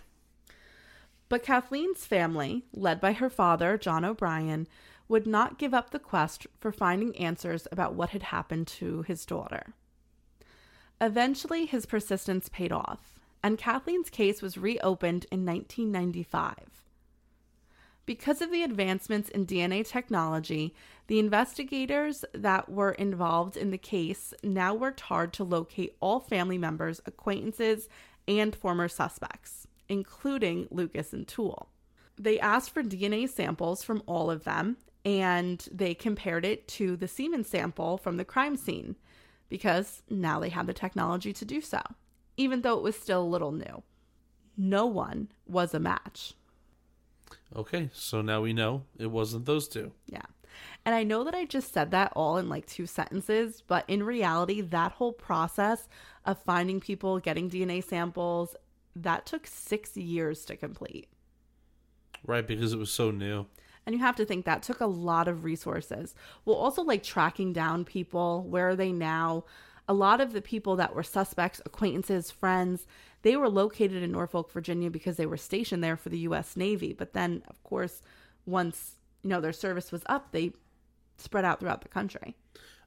But Kathleen's family, led by her father, John O'Brien, would not give up the quest for finding answers about what had happened to his daughter. Eventually, his persistence paid off, and Kathleen's case was reopened in 1995. Because of the advancements in DNA technology, the investigators that were involved in the case now worked hard to locate all family members, acquaintances, and former suspects, including Lucas and Toole. They asked for DNA samples from all of them, and they compared it to the semen sample from the crime scene because now they had the technology to do so, even though it was still a little new. No one was a match. Okay, so now we know it wasn't those two. Yeah. And I know that I just said that all in like two sentences, but in reality, that whole process of finding people, getting DNA samples, that took six years to complete. Right, because it was so new. And you have to think that took a lot of resources. Well, also like tracking down people, where are they now? A lot of the people that were suspects, acquaintances, friends, they were located in Norfolk, Virginia because they were stationed there for the US Navy. But then, of course, once, you know, their service was up, they spread out throughout the country.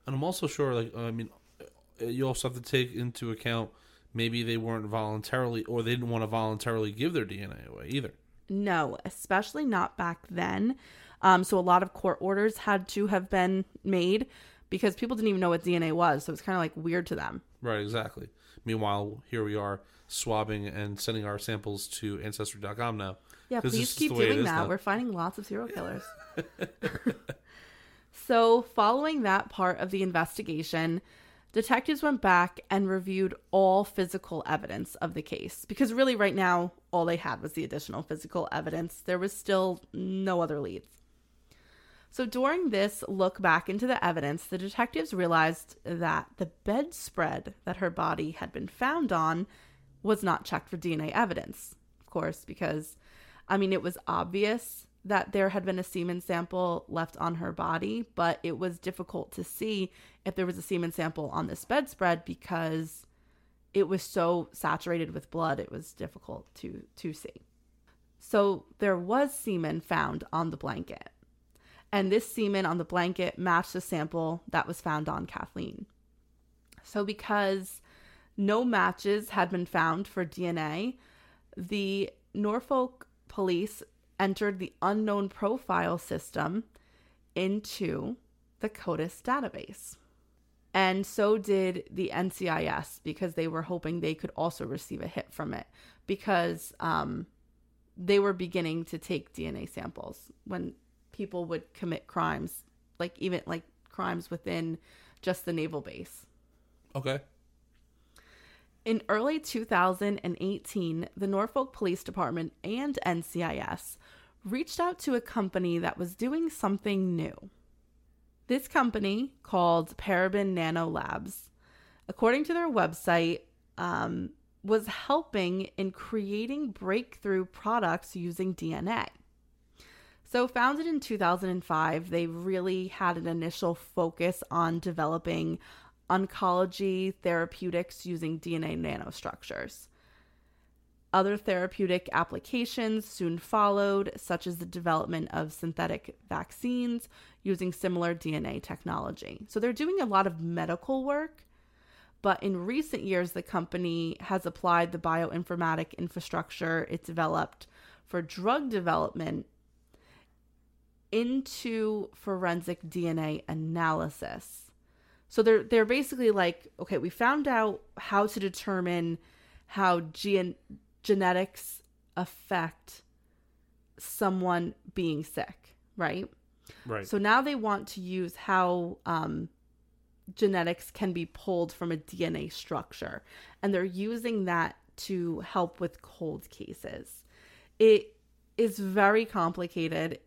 And I'm also sure, like, I mean, uh, you also have to take into account maybe they weren't voluntarily, or they didn't want to voluntarily give their DNA away either. No, especially not back then. Um, so a lot of court orders had to have been made because people didn't even know what DNA was. So it's kind of like weird to them. Right, exactly. Meanwhile, here we are swabbing and sending our samples to Ancestry.com now. Yeah, please keep doing that. now. We're finding lots of serial killers. so, following that part of the investigation, detectives went back and reviewed all physical evidence of the case because really, right now, all they had was the additional physical evidence. There was still no other leads. So, during this look back into the evidence, the detectives realized that the bedspread that her body had been found on was not checked for DNA evidence, of course, because I mean, it was obvious that there had been a semen sample left on her body, but it was difficult to see if there was a semen sample on this bedspread because it was so saturated with blood, it was difficult to, to see. So there was semen found on the blanket. And this semen on the blanket matched the sample that was found on Kathleen. So because no matches had been found for DNA, the Norfolk police entered the unknown profile system into the CODIS database. And so did the NCIS because they were hoping they could also receive a hit from it because um, they were beginning to take DNA samples when people would commit crimes, like even like crimes within just the naval base. Okay. In early 2018, the Norfolk Police Department and NCIS reached out to a company that was doing something new. This company, called Parabon Nano Labs, according to their website, um, was helping in creating breakthrough products using DNA. So, founded in 2005, they really had an initial focus on developing oncology therapeutics using DNA nanostructures. Other therapeutic applications soon followed, such as the development of synthetic vaccines using similar DNA technology. So they're doing a lot of medical work, but in recent years, the company has applied the bioinformatic infrastructure it developed for drug development into forensic DNA analysis. So they're they're basically like, okay, we found out how to determine how gen- genetics affect someone being sick, right? Right. So now they want to use how um, genetics can be pulled from a DNA structure, and they're using that to help with cold cases. It is very complicated.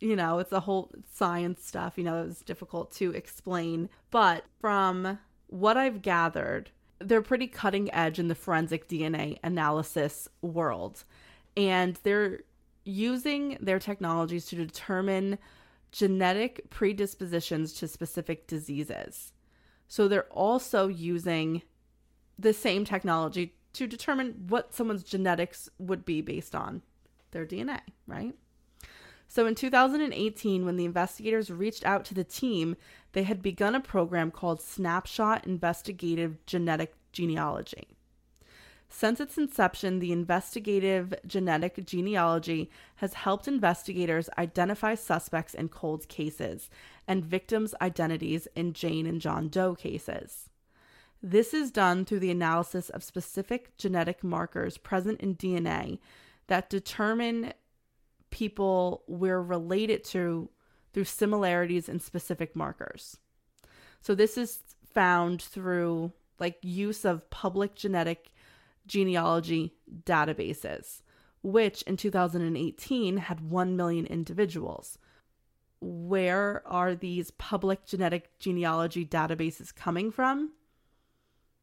You know, it's a whole science stuff. You know, it's difficult to explain. But from what I've gathered, they're pretty cutting edge in the forensic DNA analysis world. And they're using their technologies to determine genetic predispositions to specific diseases. So they're also using the same technology to determine what someone's genetics would be based on their DNA, right? So in 2018, when the investigators reached out to the team, they had begun a program called Snapshot Investigative Genetic Genealogy. Since its inception, the investigative genetic genealogy has helped investigators identify suspects in cold cases and victims' identities in Jane and John Doe cases. This is done through the analysis of specific genetic markers present in DNA that determine people we're related to through similarities in specific markers. So this is found through like use of public genetic genealogy databases, which in 2018 had 1 million individuals. Where are these public genetic genealogy databases coming from?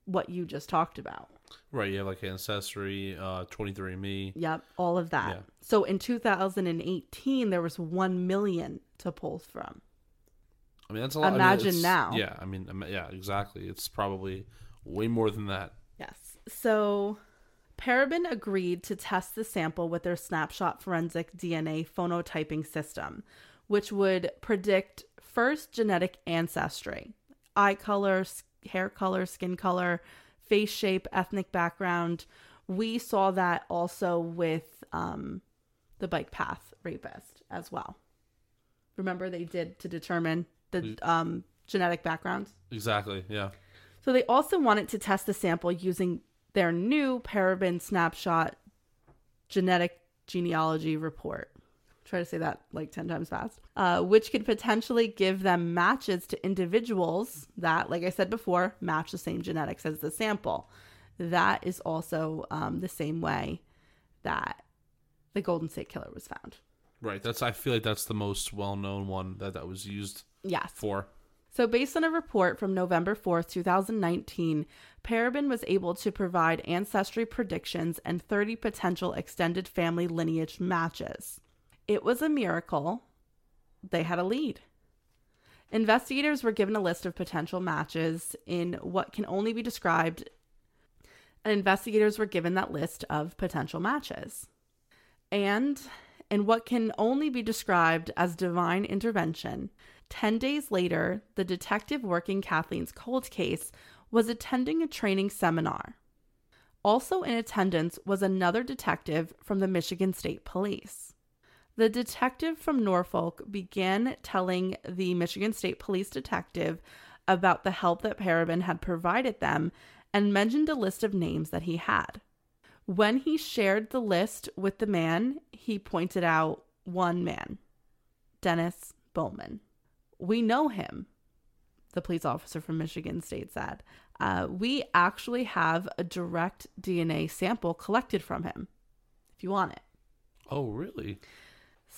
What you just talked about. Right, you have like Ancestry, uh, 23andMe. Yep, all of that. Yeah. So in 2018, there was 1 million to pull from. I mean, that's a lot. I mean, Imagine now. Yeah, I mean, yeah, exactly. It's probably way more than that. Yes. So Parabon agreed to test the sample with their snapshot forensic DNA phenotyping system, which would predict first genetic ancestry, eye color, hair color, skin color, face shape, ethnic background. We saw that also with um, the bike path rapist as well. Remember, they did to determine the um, genetic backgrounds? Exactly. Yeah. So they also wanted to test the sample using their new Parabon Snapshot genetic genealogy report. Try to say that like 10 times fast, uh, which could potentially give them matches to individuals that, like I said before, match the same genetics as the sample. That is also um, the same way that the Golden State Killer was found. Right. That's. I feel like that's the most well-known one that that was used Yes. for. So, based on a report from November 4th, 2019, Parabon was able to provide ancestry predictions and 30 potential extended family lineage matches. It was a miracle. They had a lead. Investigators were given a list of potential matches in what can only be described, and investigators were given that list of potential matches. And in what can only be described as divine intervention, 10 days later, the detective working Kathleen's cold case was attending a training seminar. Also in attendance was another detective from the Michigan State Police. The detective from Norfolk began telling the Michigan State Police detective about the help that Parabon had provided them and mentioned a list of names that he had. When he shared the list with the man, he pointed out one man Dennis Bowman. We know him, the police officer from Michigan State said. Uh, we actually have a direct DNA sample collected from him, if you want it. Oh, really?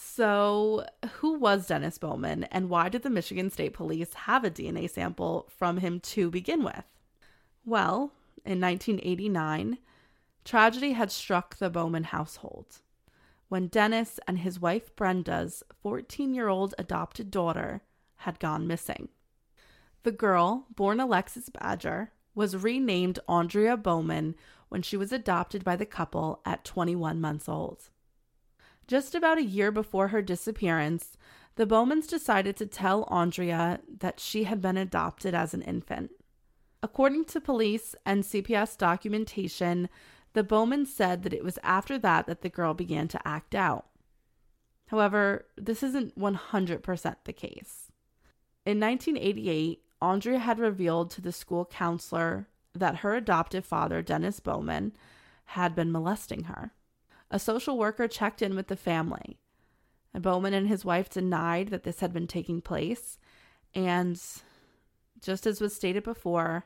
So, who was Dennis Bowman and why did the Michigan State Police have a DNA sample from him to begin with? Well, in 1989, tragedy had struck the Bowman household when Dennis and his wife Brenda's 14 year old adopted daughter had gone missing. The girl, born Alexis Badger, was renamed Andrea Bowman when she was adopted by the couple at 21 months old. Just about a year before her disappearance, the Bowmans decided to tell Andrea that she had been adopted as an infant. According to police and CPS documentation, the Bowmans said that it was after that that the girl began to act out. However, this isn't 100% the case. In 1988, Andrea had revealed to the school counselor that her adoptive father, Dennis Bowman, had been molesting her. A social worker checked in with the family. Bowman and his wife denied that this had been taking place, and just as was stated before,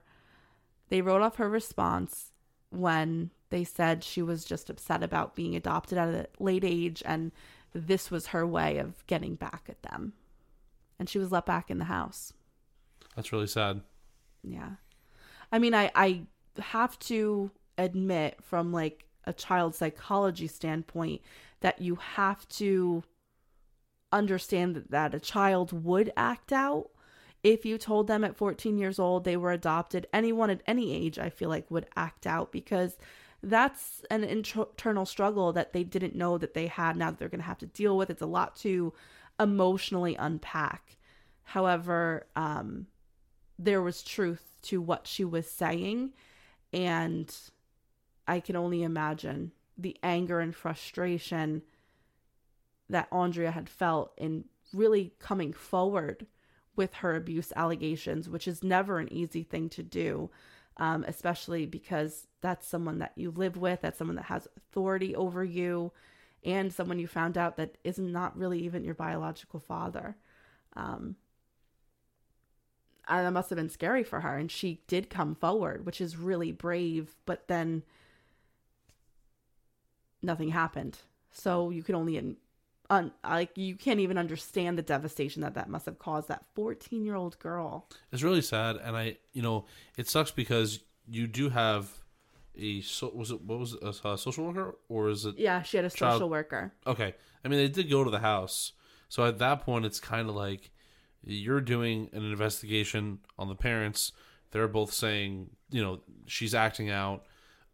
they wrote off her response when they said she was just upset about being adopted at a late age and this was her way of getting back at them. And she was let back in the house. That's really sad. Yeah. I mean, I, I have to admit, from like a child psychology standpoint, that you have to understand that, that a child would act out if you told them at 14 years old they were adopted. Anyone at any age, I feel like, would act out because that's an internal struggle that they didn't know that they had now that they're going to have to deal with. It's a lot to emotionally unpack. However, um, there was truth to what she was saying. And I can only imagine the anger and frustration that Andrea had felt in really coming forward with her abuse allegations, which is never an easy thing to do, um, especially because that's someone that you live with, that's someone that has authority over you, and someone you found out that is not really even your biological father. Um, that must have been scary for her and she did come forward which is really brave but then nothing happened. So you can only un, like you can't even understand the devastation that that must have caused that 14 year old girl. It's really sad and i you know it sucks because you do have a so was it what was it a, social worker or is it yeah she had a child- social worker. Okay i mean they did go to the house so at that point it's kind of like you're doing an investigation on the parents. They're both saying you know she's acting out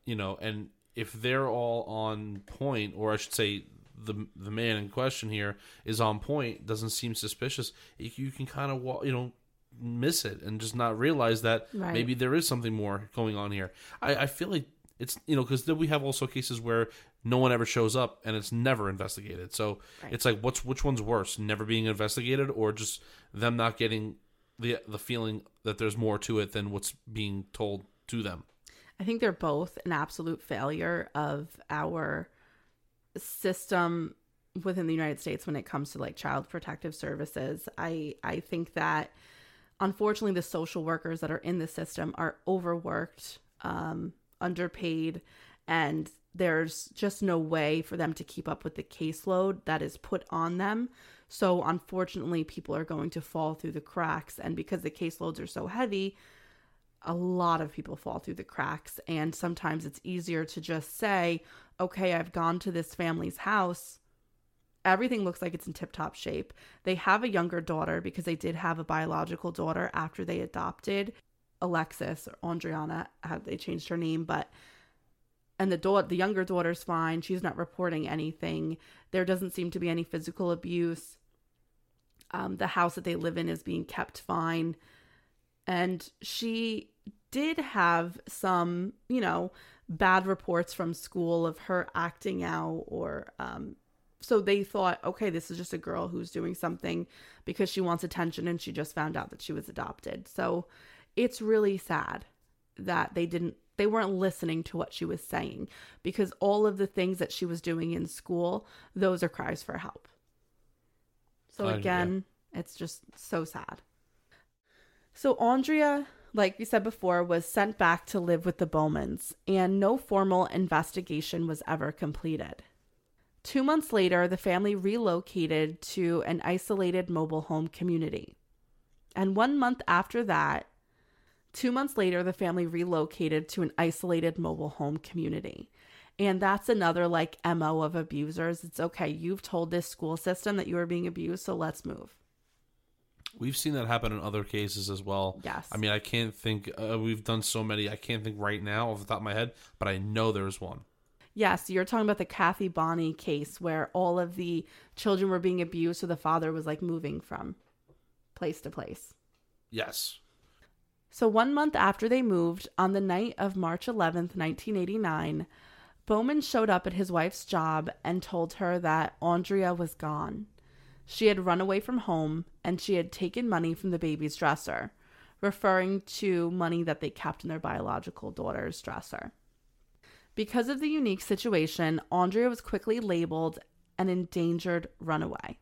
you know and if they're all on point or i should say the the man in question here is on point doesn't seem suspicious you, can kind of you know miss it and just not realize that Right. maybe there is something more going on here i, I feel like it's you know because then we have also cases where no one ever shows up and it's never investigated so Right. it's like what's which one's worse never being investigated or just them not getting the the feeling that there's more to it than what's being told to them I think they're both an absolute failure of our system within the United States when it comes to like child protective services. I I think that unfortunately the social workers that are in the system are overworked, um, underpaid, and there's just no way for them to keep up with the caseload that is put on them. So unfortunately people are going to fall through the cracks and because the caseloads are so heavy, a lot of people fall through the cracks and sometimes it's easier to just say okay i've gone to this family's house. Everything looks like it's in tip top shape. They have a younger daughter because they did have a biological daughter after they adopted alexis or andriana have they changed her name but and the daughter the younger daughter's fine. She's not reporting anything. There doesn't seem to be any physical abuse. Um, the house that they live in is being kept fine and she did have some, you know, bad reports from school of her acting out or um so they thought, okay, this is just a girl who's doing something because she wants attention and she just found out that she was adopted. So it's really sad that they didn't they weren't listening to what she was saying because all of the things that she was doing in school, those are cries for help. So Uh, yeah. again, it's just so sad. So Andrea, like we said before, was sent back to live with the Bowmans, and no formal investigation was ever completed. Two months later, the family relocated to an isolated mobile home community. And one month after that, two months later, the family relocated to an isolated mobile home community. And that's another like MO of abusers. It's okay, you've told this school system that you are being abused, so let's move. We've seen that happen in other cases as well. Yes. I mean, I can't think. Uh, we've done so many. I can't think right now off the top of my head, but I know there's one. Yes, you're talking about the Kathy Bonney case where all of the children were being abused, so the father was like moving from place to place. Yes. So, one month after they moved, on the night of March 11th, 1989, Bowman showed up at his wife's job and told her that Andrea was gone. She had run away from home and she had taken money from the baby's dresser, referring to money that they kept in their biological daughter's dresser. Because of the unique situation, Andrea was quickly labeled an endangered runaway.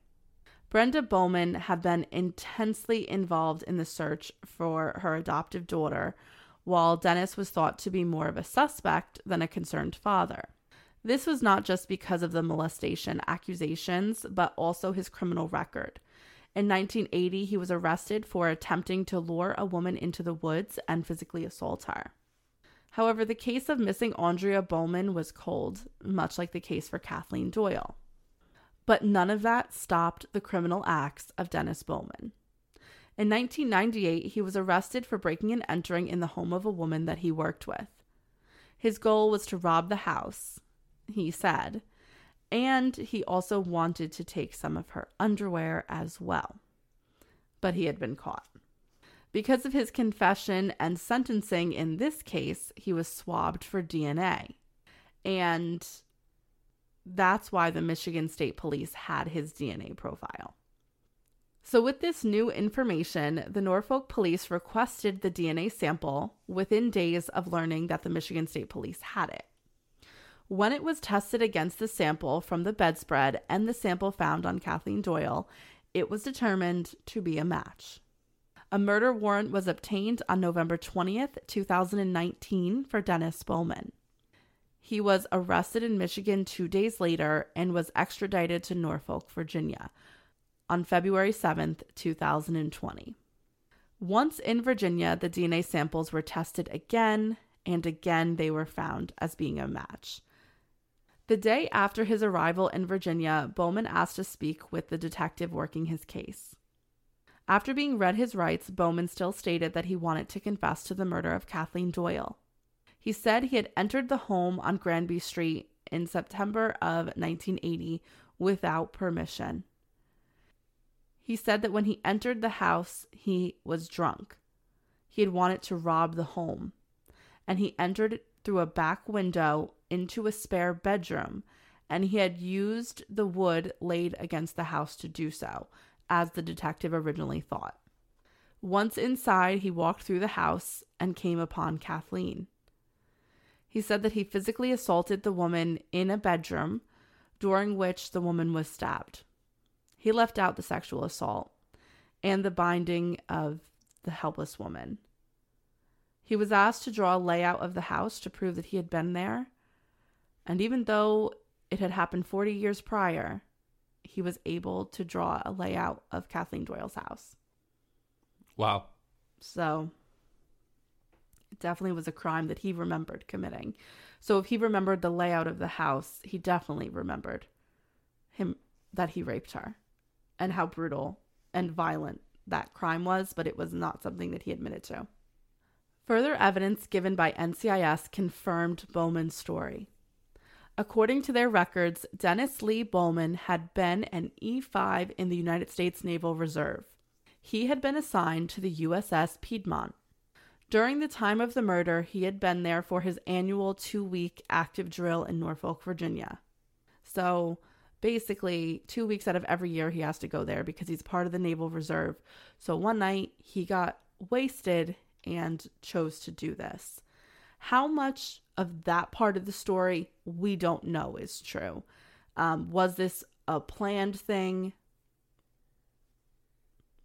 Brenda Bowman had been intensely involved in the search for her adoptive daughter, while Dennis was thought to be more of a suspect than a concerned father. This was not just because of the molestation accusations, but also his criminal record. In 1980, he was arrested for attempting to lure a woman into the woods and physically assault her. However, the case of missing Andrea Bowman was cold, much like the case for Kathleen Doyle. But none of that stopped the criminal acts of Dennis Bowman. In 1998, he was arrested for breaking and entering in the home of a woman that he worked with. His goal was to rob the house, he said, and he also wanted to take some of her underwear as well. But he had been caught. Because of his confession and sentencing in this case, he was swabbed for DNA. And that's why the Michigan State Police had his DNA profile. So, with this new information, the Norfolk police requested the DNA sample within days of learning that the Michigan State Police had it. When it was tested against the sample from the bedspread and the sample found on Kathleen Doyle, it was determined to be a match. A murder warrant was obtained on November 20th, 2019 for Dennis Bowman. He was arrested in Michigan two days later and was extradited to Norfolk, Virginia on February 7th, 2020. Once in Virginia, the DNA samples were tested again, and again they were found as being a match. The day after his arrival in Virginia, Bowman asked to speak with the detective working his case. After being read his rights, Bowman still stated that he wanted to confess to the murder of Kathleen Doyle. He said he had entered the home on Granby Street in September of 1980 without permission. He said that when he entered the house, he was drunk. He had wanted to rob the home, and he entered through a back window into a spare bedroom, and he had used the wood laid against the house to do so, as the detective originally thought. Once inside, he walked through the house and came upon Kathleen. He said that he physically assaulted the woman in a bedroom, during which the woman was stabbed. He left out the sexual assault and the binding of the helpless woman. He was asked to draw a layout of the house to prove that he had been there, and even though it had happened 40 years prior, he was able to draw a layout of Kathleen Doyle's house. Wow. So it definitely was a crime that he remembered committing. So if he remembered the layout of the house, he definitely remembered him that he raped her and how brutal and violent that crime was, but it was not something that he admitted to. Further evidence given by NCIS confirmed Bowman's story. According to their records, Dennis Lee Bowman had been an E5 in the United States Naval Reserve. He had been assigned to the USS Piedmont. During the time of the murder, he had been there for his annual two week active drill in Norfolk, Virginia. So basically, two weeks out of every year, he has to go there because he's part of the Naval Reserve. So one night, he got wasted and chose to do this. How much of that part of the story we don't know is true. Um, was this a planned thing?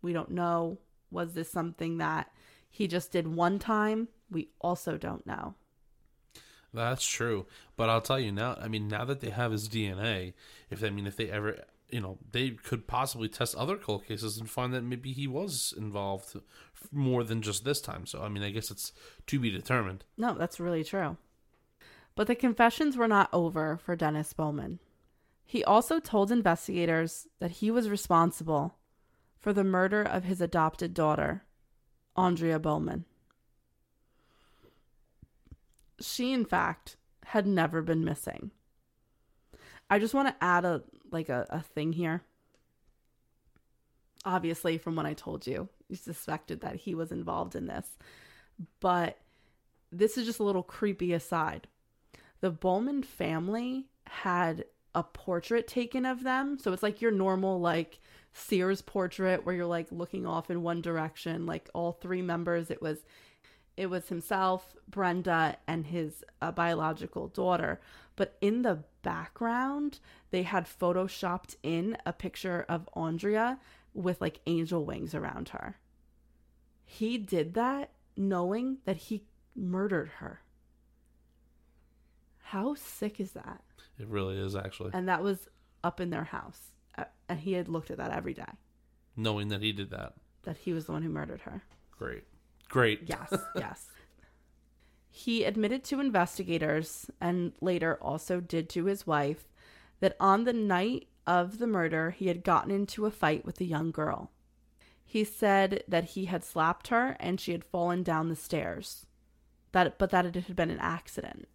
We don't know. Was this something that he just did one time? We also don't know. That's true, but I'll tell you now. I mean, now that they have his DNA, if I mean, if they ever, you know, they could possibly test other cold cases and find that maybe he was involved more than just this time. So, I mean, I guess it's to be determined. No, that's really true. But the confessions were not over for Dennis Bowman. He also told investigators that he was responsible for the murder of his adopted daughter, Andrea Bowman. She, in fact, had never been missing. I just want to add a like a, a thing here. Obviously, from when I told you, you suspected that he was involved in this. But this is just a little creepy aside. The Bowman family had a portrait taken of them. So it's like your normal, like, Sears portrait where you're like looking off in one direction, like all three members. It was it was himself, Brenda, and his uh, biological daughter. But in the background, they had photoshopped in a picture of Andrea with like angel wings around her. He did that knowing that he murdered her. How sick is that? It really is actually And that was up in their house. Uh, And he had looked at that every day, knowing that he did that. that he was the one who murdered her. Great, great. Yes, yes. He admitted to investigators and later also did to his wife that on the night of the murder, he had gotten into a fight with a young girl. He said that he had slapped her and she had fallen down the stairs. That but that it had been an accident.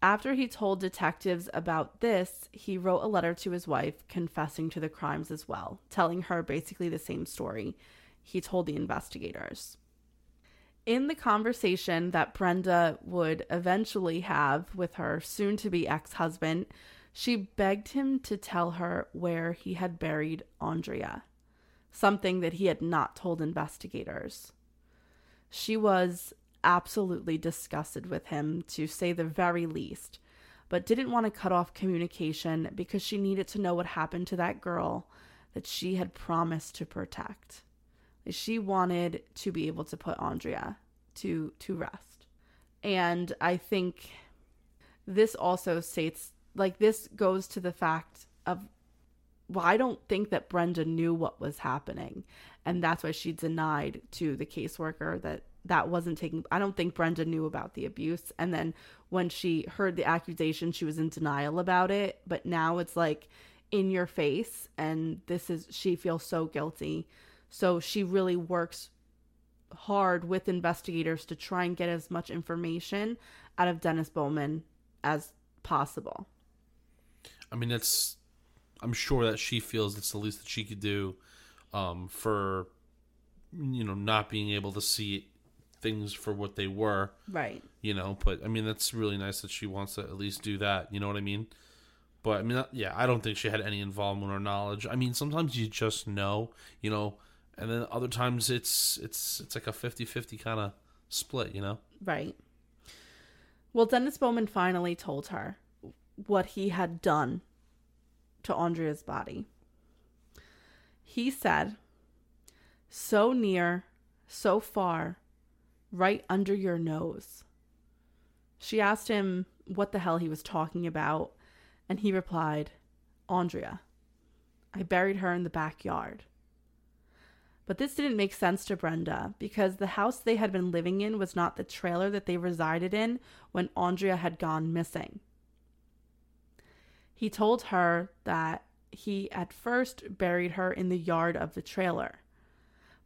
After he told detectives about this, he wrote a letter to his wife confessing to the crimes as well, telling her basically the same story he told the investigators. In the conversation that Brenda would eventually have with her soon to be ex husband, she begged him to tell her where he had buried Andrea, something that he had not told investigators. She was absolutely disgusted with him, to say the very least, but didn't want to cut off communication because she needed to know what happened to that girl that she had promised to protect. She wanted to be able to put Andrea to to rest. And I think this also states like this goes to the fact of well, I don't think that Brenda knew what was happening. And that's why she denied to the caseworker that that wasn't taking I don't think Brenda knew about the abuse. And then when she heard the accusation, she was in denial about it. But now it's like in your face and this is she feels so guilty. So she really works hard with investigators to try and get as much information out of Dennis Bowman as possible. I mean, it's. I'm sure that she feels it's the least that she could do, um, for, you know, not being able to see things for what they were. Right. You know, but I mean, that's really nice that she wants to at least do that. You know what I mean? But I mean, yeah, I don't think she had any involvement or knowledge. I mean, sometimes you just know, you know, and then other times it's it's it's like a 50-50 kind of split. You know? Right. Well, Dennis Bowman finally told her what he had done to Andrea's body. He said, So near, so far, right under your nose. She asked him what the hell he was talking about, and he replied, Andrea. I buried her in the backyard. But this didn't make sense to Brenda because the house they had been living in was not the trailer that they resided in when Andrea had gone missing. He told her that he at first buried her in the yard of the trailer.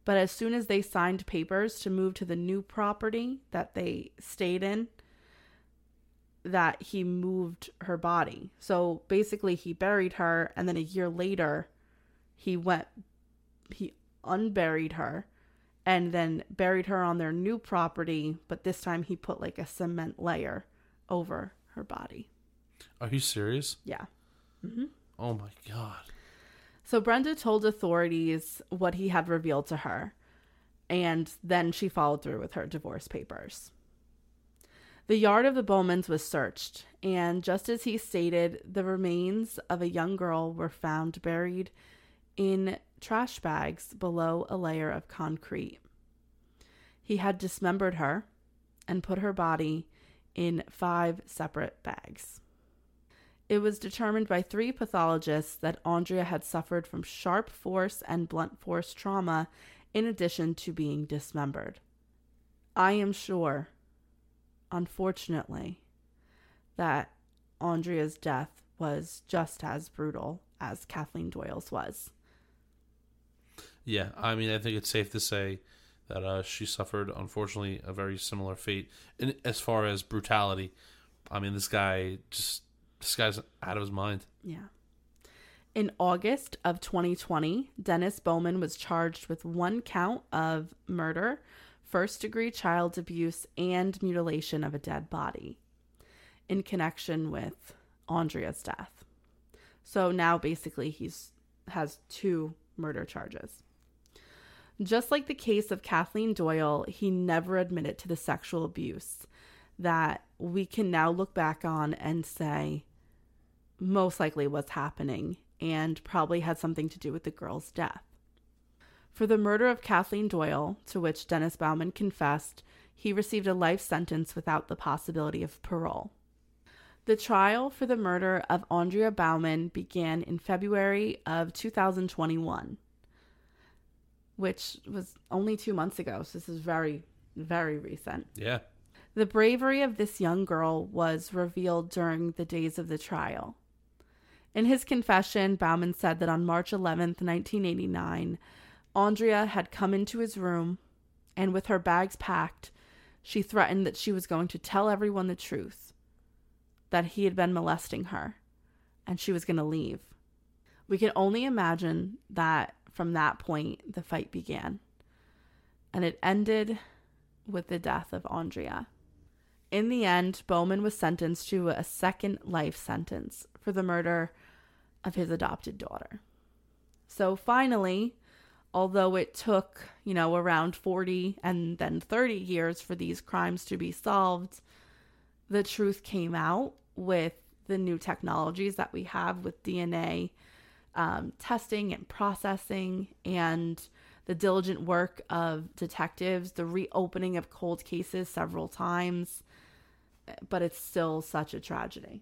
But as soon as they signed papers to move to the new property that they stayed in, that he moved her body. So basically, he buried her, and then a year later, he went, he unburied her and then buried her on their new property, but this time he put like a cement layer over her body. Are you serious? Yeah. Mm-hmm. Oh my god. So Brenda told authorities what he had revealed to her, and then she followed through with her divorce papers. The yard of the Bowmans was searched, and just as he stated, the remains of a young girl were found buried in trash bags below a layer of concrete. He had dismembered her and put her body in five separate bags. It was determined by three pathologists that Andrea had suffered from sharp force and blunt force trauma in addition to being dismembered. I am sure, unfortunately, that Andrea's death was just as brutal as Kathleen Doyle's was. Yeah, I mean, I think it's safe to say that uh, she suffered, unfortunately, a very similar fate. And as far as brutality, I mean, this guy just this guy's out of his mind. Yeah. In August of 2020, Dennis Bowman was charged with one count of murder, first degree child abuse, and mutilation of a dead body in connection with Andrea's death. So now basically he's has two murder charges. Just like the case of Kathleen Doyle, he never admitted to the sexual abuse that we can now look back on and say most likely was happening and probably had something to do with the girl's death. For the murder of Kathleen Doyle, to which Dennis Bowman confessed, he received a life sentence without the possibility of parole. The trial for the murder of Andrea Bowman began in February of 2021, which was only two months ago. So this is very, very recent. Yeah. The bravery of this young girl was revealed during the days of the trial. In his confession, Bowman said that on March 11th, 1989, Andrea had come into his room and, with her bags packed, she threatened that she was going to tell everyone the truth that he had been molesting her and she was going to leave. We can only imagine that from that point, the fight began. And it ended with the death of Andrea. In the end, Bowman was sentenced to a second life sentence for the murder of his adopted daughter. So finally, although it took, you know, around 40 and then 30 years for these crimes to be solved, the truth came out with the new technologies that we have with DNA um, testing and processing and the diligent work of detectives, the reopening of cold cases several times. But it's still such a tragedy.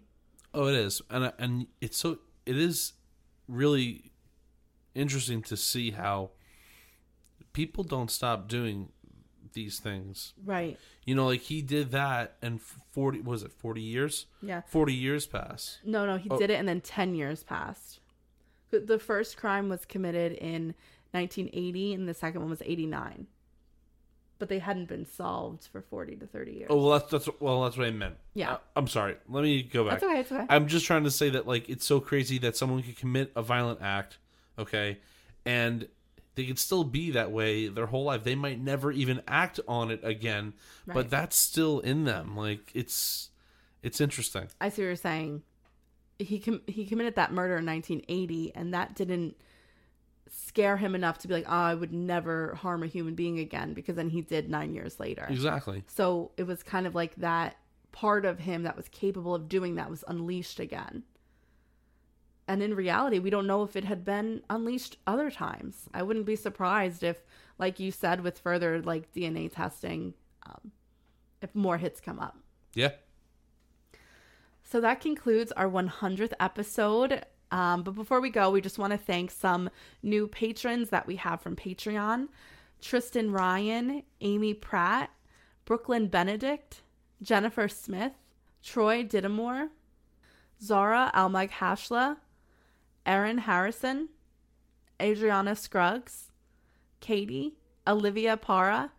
Oh, it is, and and it's so it is really interesting to see how people don't stop doing these things. Right. You know, like he did that, and forty was it forty years? Yeah. Forty years pass. No, no, he Oh. did it and then 10 years passed. The- The first crime was committed in 1980 and the second one was 89. But they hadn't been solved for 40 to 30 years. Oh well, that's that's well, that's what I meant. Yeah. Uh, I'm sorry. Let me go back. That's okay, it's okay. I'm just trying to say that like it's so crazy that someone could commit a violent act, okay, and they could still be that way their whole life. They might never even act on it again, but that's still in them. Like it's it's interesting. I see what you're saying. He com- he committed that murder in 1980 and that didn't scare him enough to be like, "Oh, I would never harm a human being again" because then he did 9 years later. Exactly. So it was kind of like that part of him that was capable of doing that was unleashed again. And in reality, we don't know if it had been unleashed other times. I wouldn't be surprised if, like you said, with further like DNA testing, um, if more hits come up. Yeah. So that concludes our 100th episode. Um, but before we go, we just want to thank some new patrons that we have from Patreon Tristan Ryan, Amy Pratt, Brooklyn Benedict, Jennifer Smith, Troy Didamore, Zara Almag Hashla, Erin Harrison, Adriana Scruggs, Katie, Olivia Para,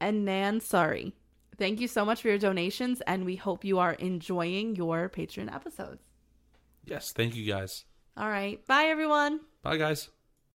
and Nan Sari. Thank you so much for your donations, and we hope you are enjoying your Patreon episodes. Yes. Thank you guys. All right. Bye, everyone. Bye guys.